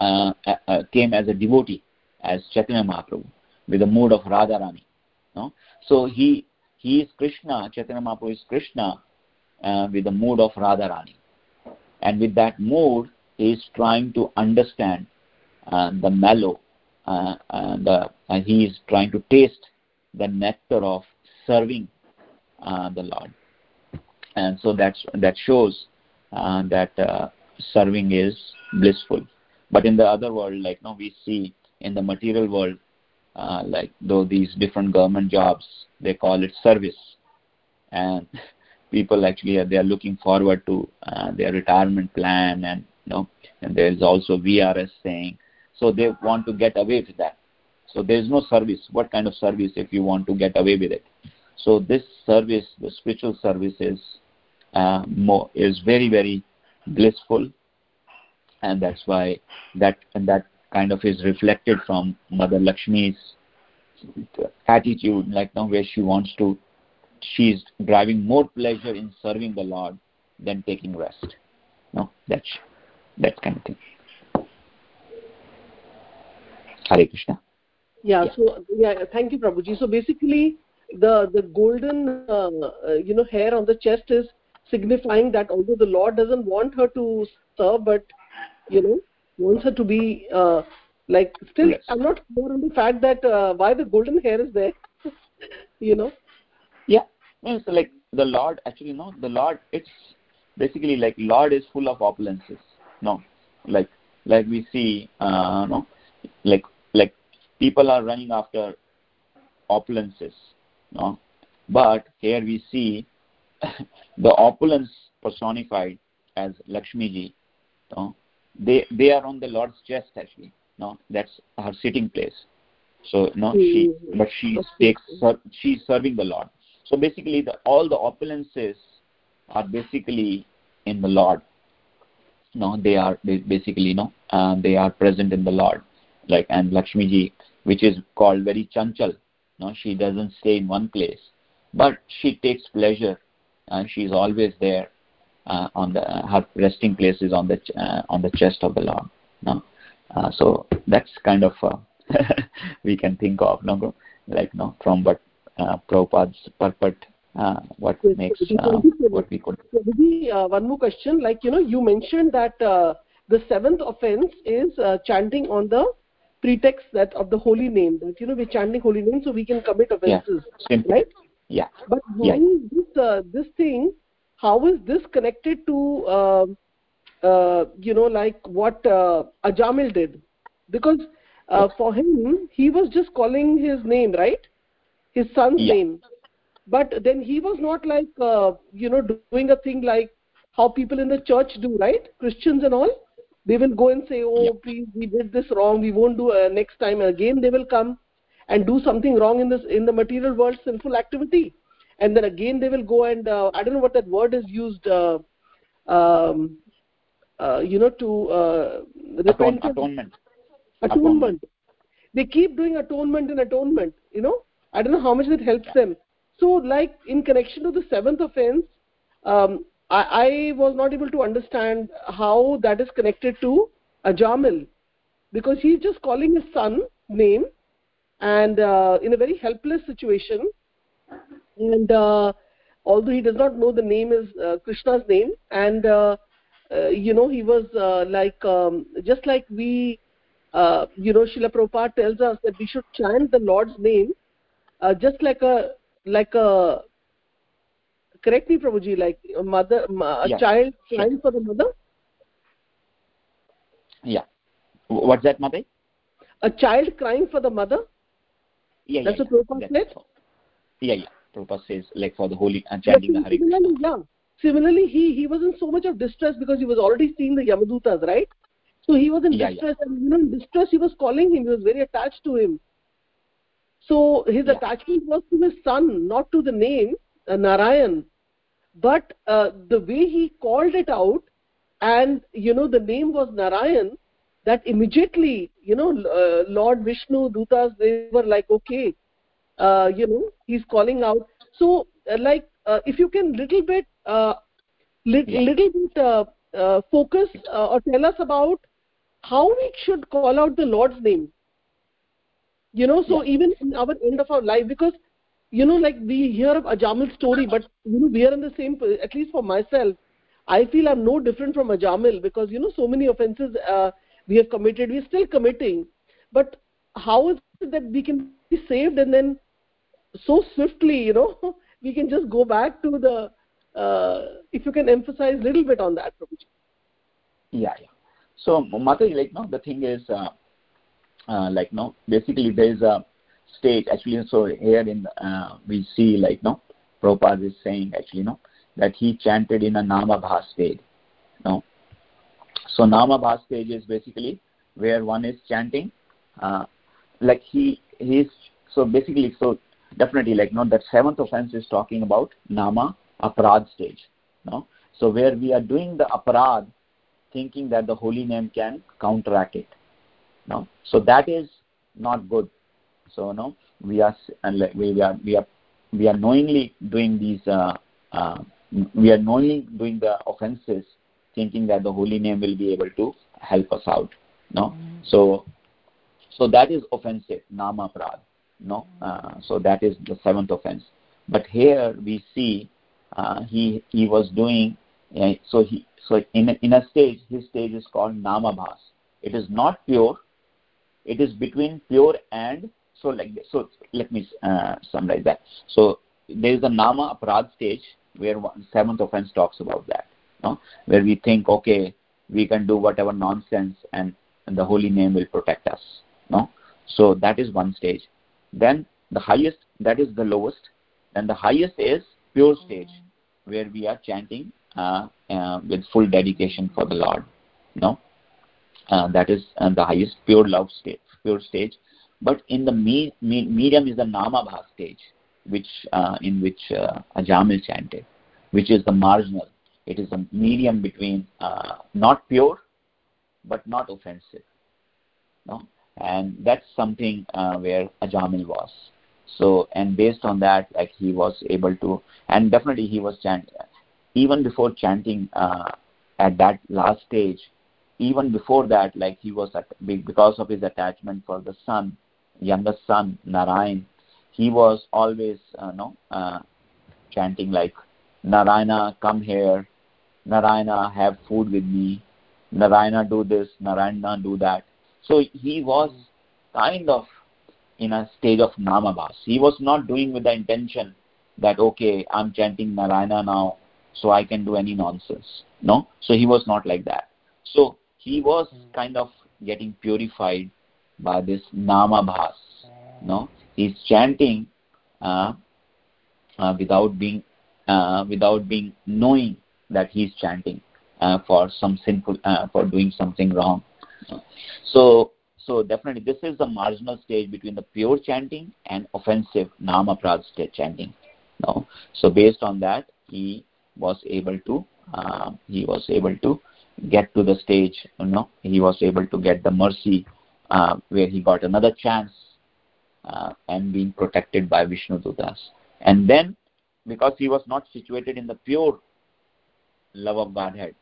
uh, uh, came as a devotee as chaitanya mahaprabhu with the mood of radharani no so he he is krishna chaitanya mahaprabhu is krishna uh, with the mood of radharani and with that mood he is trying to understand uh, the mellow uh, and, uh, and he is trying to taste the nectar of serving uh, the lord. And so that's that shows that serving is blissful. But in the other world like no we see in the material world uh, like though these different government jobs they call it service. And people actually are, they are looking forward to uh, their retirement plan and you know and there is also vrs saying so they want to get away with that. So there is no service. What kind of service if you want to get away with it? So this service the spiritual service is uh, more is very very blissful. And that's why that and that kind of is reflected from mother lakshmi's attitude like now where she wants to she's driving more pleasure in serving the lord than taking rest. No that's that kind of thing hare krishna. Yeah, Yeah. so yeah thank you prabhuji. So basically the the golden uh, uh, you know hair on the chest is signifying that although the lord doesn't want her to serve but you know wants her to be uh, like still Yes. i'm not clear on the fact that uh, why the golden hair is there you know? Yeah. So like the lord actually no the lord it's basically like lord is full of opulences no? Like like we see uh no? Like like people are running after opulences no but here we see the opulence personified as lakshmi ji no they they are on the lord's chest actually no that's her sitting place. So no she Mhm. but she takes she's serving the lord. So basically the all the opulences are basically in the lord. No they are they basically no uh, they are present in the lord like and lakshmi ji which is called very chanchal no she doesn't stay in one place but she takes pleasure and she's always there uh, on the her resting place is on the ch- uh, on the chest of the lord no uh, so that's kind of uh, we can think of no like no from what uh, Prabhupada's purport uh, what Yes, makes uh, so what we could uh, one more question. Like, you know, you mentioned that uh, the seventh offense is uh, chanting on the pretext that of the holy name that you know we're chanting holy name so we can commit offenses yeah. right? Yeah. But yeah. this uh, this thing how is this connected to uh, uh, you know like what uh, ajamil did? Because uh, for him he was just calling his name right? His son's yeah. name. But then he was not like uh, you know doing a thing like how people in the church do right? Christians and all they will go and say oh yeah. please we did this wrong. We won't do uh, next time again they will come and do something wrong in this in the material world sinful activity. And then again they will go and uh, i don't know what that word is used uh, um, uh, you know to uh, Atone, atonement. Atonement. They keep doing atonement and atonement you know? I don't know how much that helps them. So like in connection to the seventh offense um, I, I was not able to understand how that is connected to ajamil because he's just calling his son name and uh, in a very helpless situation. And uh, although he does not know the name is uh, krishna's name and uh, uh, you know he was uh, like um, just like we you know Srila Prabhupada tells us that we should chant the Lord's name just like a like a correct me Prabhuji like a mother a yeah. child crying for the mother? Yeah. What's that mother a child crying for the mother? Yeah that's yeah, what Prabhupada yeah. said? yeah yeah. Prabhupada says like for the holy and chanting yeah, the Hare similarly, yeah. Similarly he he was in so much of distress because he was already seeing the yamadutas right? So he was in yeah, distress and you know in distress he was calling him. He was very attached to him. So his yeah. attachment was to his son not to the name uh, narayan but uh, the way he called it out and you know the name was narayan that immediately you know uh, lord vishnu dutas they were like okay uh, you know he's calling out. So uh, like uh, if you can little bit uh, li- Yeah. little bit uh, uh, focus uh, or tell us about how we should call out the lord's name. You know so even in our end of our life because you know like we hear of ajamil's story but you know we are in the same at least for myself i feel i'm no different from ajamil because you know so many offenses uh, we have committed we're still committing but how is it that we can be saved and then so swiftly you know we can just go back to the uh, if you can emphasize a little bit on that Prabhuji. yeah yeah so mother like no the thing is uh, uh, like no basically there is a stage actually so here in uh, we see like no Prabhupada is saying actually no that he chanted in a namabha stage no. So namabha stage is basically where one is chanting uh, like he he's so basically so definitely like no that seventh offense is talking about nama aparad stage no. So where we are doing the aparad thinking that the holy name can counteract it no. So that is not good so no we are we are we are we are knowingly doing these uh, uh, we are knowingly doing the offenses thinking that the holy name will be able to help us out no? Mm. so so that is offensive nama prad no? Uh, so that is the seventh offense. But here we see uh, he he was doing uh, so he so in a, in a stage his stage is called namabhas it is not pure. It is between pure and so like this. so let me uh, summarize that so there is a nama aparad stage where one, seventh offense talks about that no? where we think okay we can do whatever nonsense and, and the holy name will protect us no so that is one stage then the highest that is the lowest and the highest is pure stage where we are chanting uh, uh, with full dedication for the lord no uh, that is uh, the highest pure love stage pure stage but in the me, me, medium is the namabha stage which uh, in which uh, ajamil chanted which is the marginal. It is the medium between uh, not pure but not offensive no? And that's something uh, where ajamil was. So and based on that like he was able to and definitely he was chanting even before chanting uh, at that last stage even before that like he was at, because of his attachment for the son youngest son narayan he was always uh, no uh, chanting like narayana come here. Narayana have food with me. Narayana do this. Narayana do that. So he was kind of in a stage of namabhas. He was not doing with the intention that okay i'm chanting narayana now so i can do any nonsense. No so he was not like that. So he was kind of getting purified by this namabhas no he's chanting uh, uh, without being uh, without being knowing that he's chanting uh, for some sinful uh, for doing something wrong. So so definitely this is the marginal stage between the pure chanting and offensive namaprad chanting no so based on that he was able to uh, he was able to get to the stage you know. He was able to get the mercy uh, where he got another chance uh, and being protected by vishnu dutas. And then because he was not situated in the pure love of godhead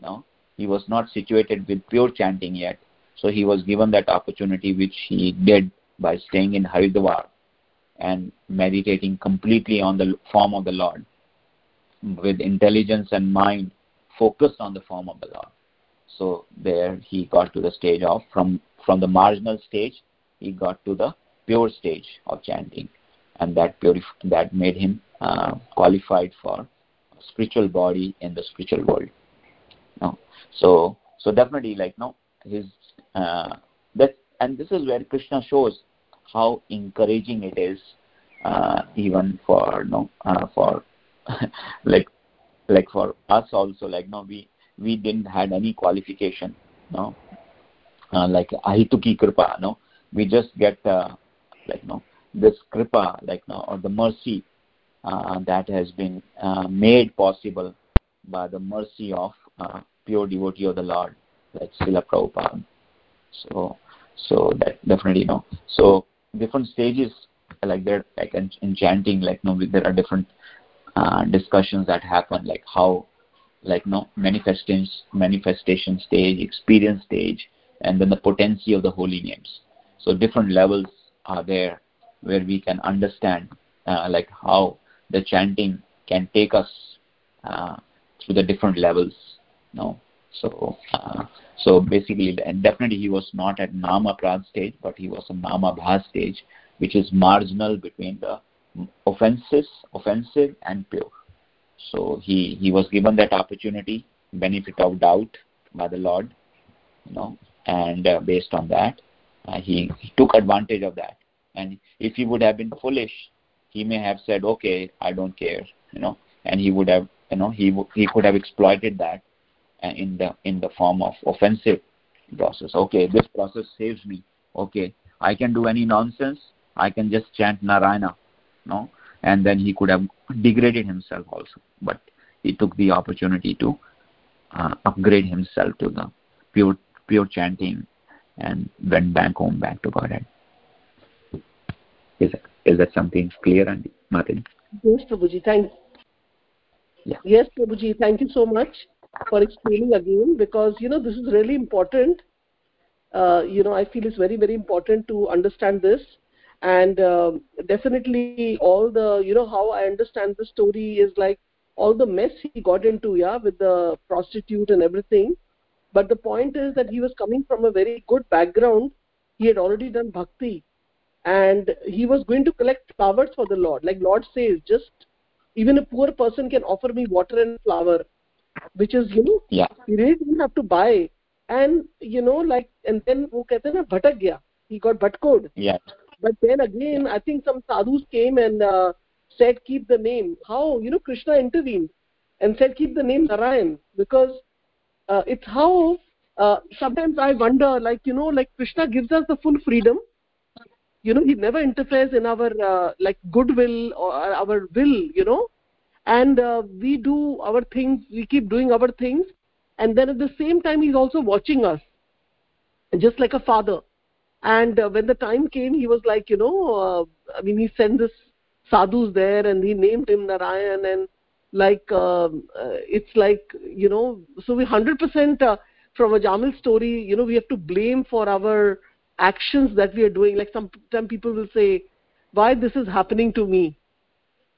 no he was not situated with pure chanting yet. So he was given that opportunity which he did by staying in haridwar and meditating completely on the form of the lord with intelligence and mind focused on the form of the lord so there he got to the stage of from from the marginal stage he got to the pure stage of chanting. And that purif- that made him uh, qualified for spiritual body in the spiritual world. No so so definitely like no his uh, that and this is where krishna shows how encouraging it is uh, even for no uh, for like like for us also like no we we didn't had any qualification no? Uh, like ahituki kripa no? We just get uh, like no? This kripa like no? Or the mercy uh, that has been uh, made possible by the mercy of uh, pure devotee of the Lord, like Srila Prabhupada. So, so that definitely know. So different stages like there, like in, in chanting, like know, there are different uh, discussions that happen, like how, like you know, manifestations, manifestation stage, experience stage, and then the potency of the holy names. So different levels are there where we can understand, uh, like how the chanting can take us uh, through the different levels. No, so uh, so basically, and definitely he was not at nama prad stage, but he was a nama bha stage, which is marginal between the offenses, offensive and pure. So he he was given that opportunity, benefit of doubt by the Lord, you know, and uh, based on that, uh, he, he took advantage of that. And if he would have been foolish, he may have said, "Okay, I don't care," you know, and he would have, you know, he he could have exploited that in the in the form of offensive process. Okay, this process saves me. Okay, I can do any nonsense. I can just chant Narayana, no, and then he could have degraded himself also. But he took the opportunity to uh, upgrade himself to the pure pure chanting and went back home back to Godhead. Is that, is that something clear, Andy? Martin? Yes, Prabhuji. Thanks. Yeah. Yes, Prabhuji. Thank you so much for explaining again because you know this is really important. Uh, you know, I feel it's very very important to understand this, and uh, definitely all the you know how I understand the story is like all the mess he got into, yeah, with the prostitute and everything. But the point is that he was coming from a very good background. He had already done bhakti, and he was going to collect flowers for the Lord. Like Lord says, just even a poor person can offer me water and flower which is you know yeah you really didn't have to buy and you know like and then wo kehte na bhatak gaya he got bhatcode yeah but then again i think some sadhus came and uh, said keep the name. How? You know krishna intervened and said keep the name narayan because uh, it's how uh, sometimes i wonder like you know like krishna gives us the full freedom. You know he never interferes in our uh, like goodwill or our will you know. And uh, we do our things we keep doing our things. And then at the same time he's also watching us just like a father and uh, when the time came he was like you know uh, i mean he sent this sadhus there and he named him narayan and like um, uh, it's like you know so we 100% uh, from ajamil story you know we have to blame for our actions that we are doing. Like some some people will say why this is happening to me?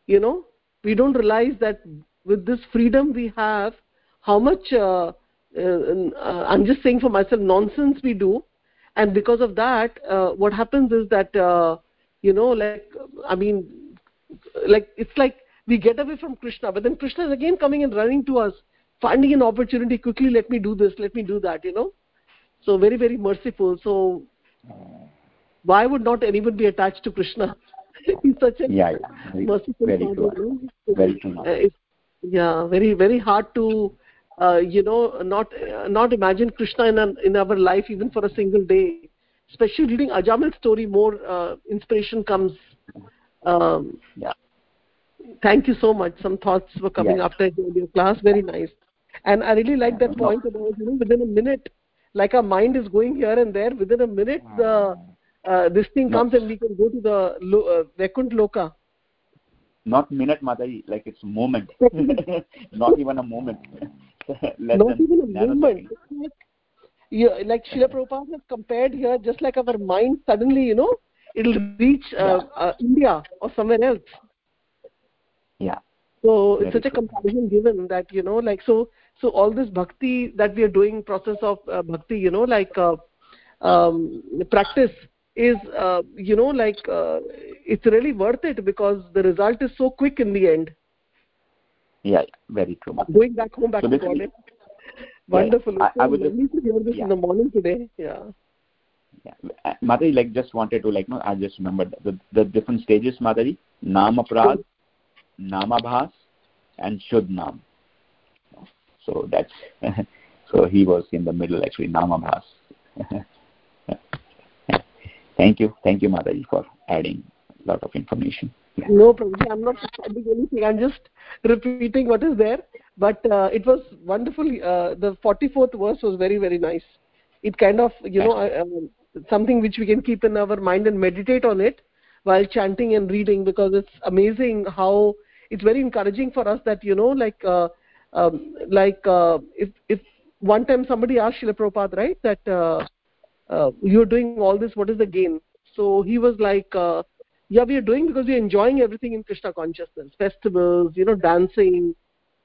You know we don't realize that with this freedom we have how much uh, uh, i'm just saying for myself nonsense we do and because of that uh, what happens is that uh, you know like i mean like it's like we get away from krishna but then krishna is again coming and running to us finding an opportunity quickly let me do this let me do that you know so very very merciful so why would not anyone be attached to krishna he's such a yeah, yeah. Very, merciful very father, true. no? Very true. Uh, yeah very very hard to uh, you know not uh, not imagine krishna in an, in our life even for a single day especially reading ajamil's story more uh, inspiration comes um, Yeah. thank you so much some thoughts were coming after your class very nice and i really like that No, no. point about you know within a minute like our mind is going here and there within a minute the uh, this thing No. comes and we can go to the lo- uh, Vaikunt Loka. Not minute, Mataji, like it's moment. Not even a moment. Not even a movement. Like, yeah, like Srila Prabhupada has compared here, just like our mind suddenly, you know, it'll reach uh, uh, India or somewhere else. Yeah. So Very it's such a comparison given that you know, like so, so all this bhakti that we are doing, process of uh, bhakti, you know, like uh, um, practice is, uh, you know, like uh, it's really worth it because the result is so quick in the end. Yeah, yeah. Very true. Going back home, back So to college. Wonderful. I- It's I so would just- to hear this yeah. in the morning today. Yeah. Yeah. Uh, Mataji, like just wanted to like no, I just remembered the the different stages, Mataji. Namaprad, Namabhas, and Shud Nam. So that's so he was in the middle actually, Namabhas. thank you, thank you, Mataji, for adding a lot of information. No, Prabhuji, I'm not adding anything. I'm just repeating what is there. But uh, it was wonderful. Uh, the 44th verse was very, very nice. It kind of, you know, uh, um, something which we can keep in our mind and meditate on it while chanting and reading because it's amazing how it's very encouraging for us that, you know, like, uh, um, like uh, if, if one time somebody asked Srila Prabhupada, right, that uh, uh, you're doing all this, what is the gain? So he was like, uh, yeah, we are doing because we're enjoying everything in Krishna consciousness, festivals, you know, dancing,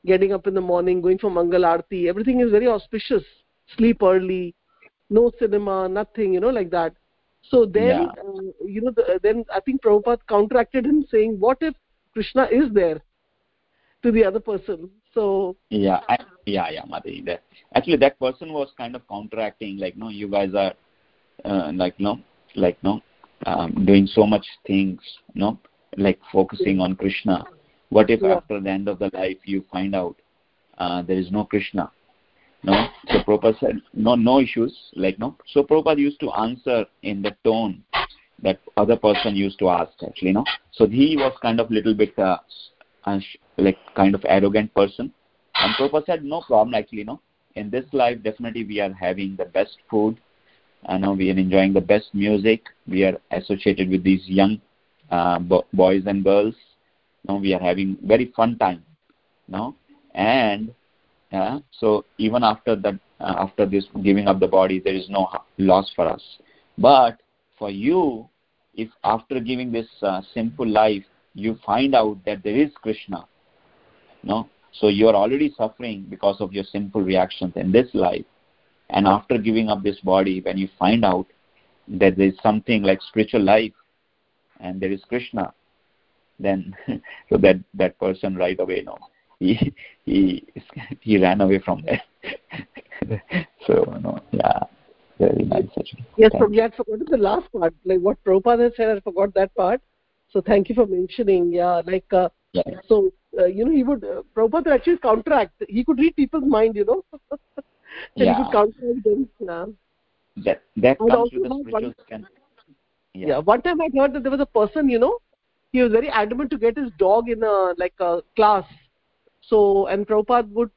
getting up in the morning, going for Mangal Aarti, everything is very auspicious. Sleep early, no cinema, nothing, you know, like that. So then, Yeah. uh, you know, the, then I think Prabhupada counteracted him saying, what if Krishna is there to the other person? So, Yeah, I, yeah, yeah, Mataji. That, actually, that person was kind of counteracting, like, no, you guys are, uh, like, no, like, no, um, doing so much things, you know like focusing on Krishna. What if Yeah. after the end of the life you find out uh, there is no Krishna? No, so Prabhupada said, no, no issues, like, no. So Prabhupada used to answer in the tone that other person used to ask, actually, no. So he was kind of little bit, uh, uh, like, kind of arrogant person. And Prabhupada said, no problem, actually, no. In this life, definitely we are having the best food. I know we are enjoying the best music. We are associated with these young uh, bo- boys and girls. No, we are having very fun time. No, and uh, so even after that, uh, after this giving up the body, there is no loss for us. But for you, if after giving this uh, simple life, you find out that there is Krishna, no, so you are already suffering because of your simple reactions in this life and after giving up this body when you find out that there is something like spiritual life and there is krishna then so that that person right away no he he he ran away from there so no yeah very nice actually yes, Thank Prabhuji, I had forgotten the last part. Like what Prabhupada said, I forgot that part. So thank you for mentioning. Yeah, like, uh, yeah so, uh, you know, he would, uh, Prabhupada actually counteract. He could read people's mind, you know. and he Yeah. could counteract them. Yeah. that that I'd comes with the spiritual one- strength yeah. yeah one time i heard that there was a person you know he was very adamant to get his dog in a like a class so and Prabhupada would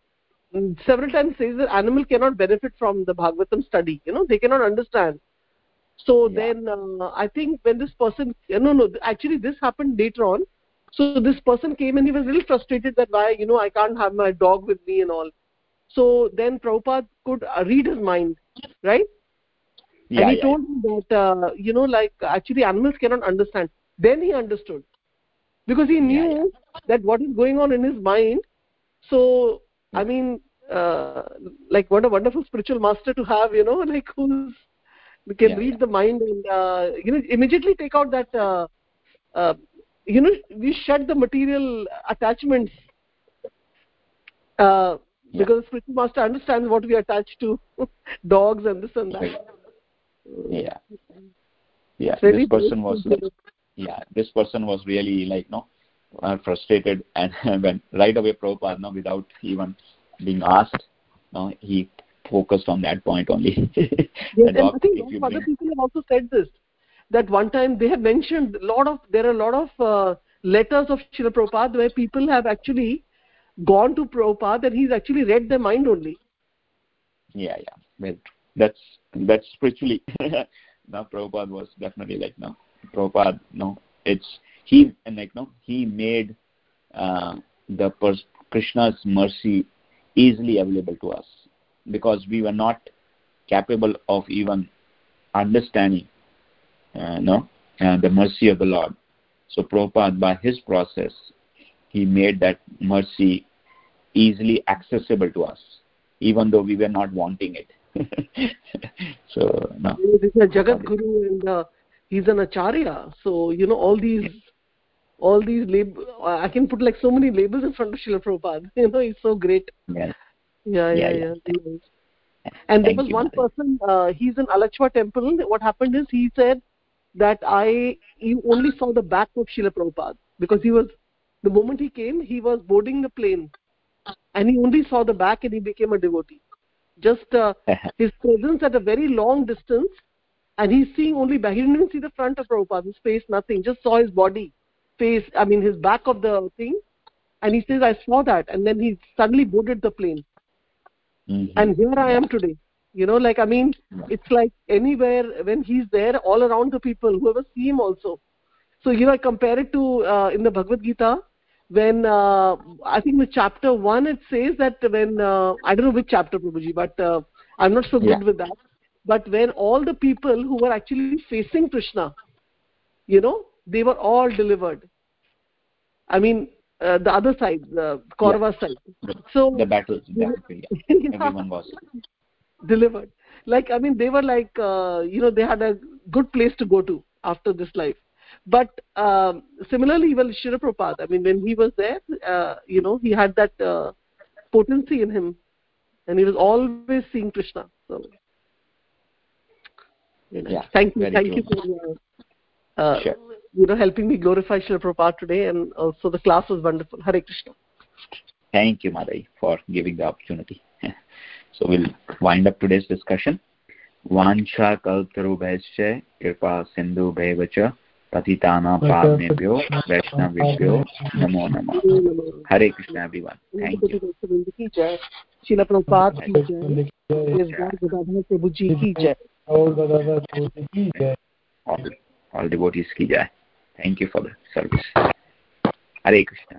mm, several times says that animal cannot benefit from the bhagavatam study you know they cannot understand so Yeah. then uh, i think when this person uh, no no actually this happened later on so this person came and he was a little frustrated that why you know i can't have my dog with me and all so then Prabhupada could uh, read his mind right? Yeah, and he yeah, told him that uh, you know like actually animals cannot understand. Then he understood. Because he knew that what is going on in his mind. So i mean uh, like what a wonderful spiritual master to have you know like who's who can read the mind and uh, you know immediately take out that uh, uh, you know we shed the material attachments. Uh, Yeah. because the spiritual master understands what we attach to dogs and this and that yeah yeah Very this person was like yeah this person was really like no uh, frustrated and when right away Prabhupada no without even being asked no he focused on that point only Yes, and dog, I think if lot you of other bring- people have also said this. That one time they have mentioned a lot of there are a lot of uh, letters of Srila Prabhupada where people have actually gone to Prabhupada and he's actually read their mind only. yeah yeah. That's that's spiritually now Prabhupada was definitely like no Prabhupada no. It's he and like no he made uh, the pers- Krishna's mercy easily available to us. Because we were not capable of even understanding uh, no uh, the mercy of the Lord. So Prabhupada by his process he made that mercy easily accessible to us even though we were not wanting it so no He's a Jagat Guru and uh, he's an Acharya. So, you know, all these all these lab- I can put like so many labels in front of Srila Prabhupada. You know, he's so great. yes Yeah, yeah, Yeah, yeah. Nice. And there was you, one Mother. person, uh, he's in Alachua temple. What happened is he said that I, he only saw the back of Srila Prabhupada because he was, the moment he came, he was boarding the plane and he only saw the back and he became a devotee. Just uh, his presence at a very long distance and he's seeing only back. He didn't even see the front of Prabhupada, his face, nothing. Just saw his body, face, I mean his back of the thing. And he says, I saw that. And then he suddenly boarded the plane Mhm. and here i am today you know like i mean it's like anywhere when he's there all around the people whoever see him also so you know i compare it to uh, in the bhagavad gita when uh, i think the chapter 1 it says that when uh, i don't know which chapter prabhuji but uh, i'm not so good Yeah. with that but when all the people who were actually facing krishna you know they were all delivered i mean uh, the other side the kaurava side so the battles yeah. Yeah. everyone was delivered like i mean they were like uh, you know they had a good place to go to after this life but um, similarly well Shri Prabhupada, i mean when he was there uh, you know he had that uh, potency in him and he was always seeing krishna so you know, Yeah, thank you very thank true. you for uh, uh, Sure. you know helping me glorify Shri Prabhupada today and also the class was wonderful hare krishna thank you madai for giving the opportunity so we'll wind up today's discussion वाञ्छा कल्पतरुभ्यश्च कृपा सिन्धुभैव च पतितानां पावनेभ्यो वैष्णवेभ्यो नमो नमः हरे कृष्ण अभिवान् All, you devotees ki की Thank you for the service. Hare Krishna everyone. Thank you for service Hare Krishna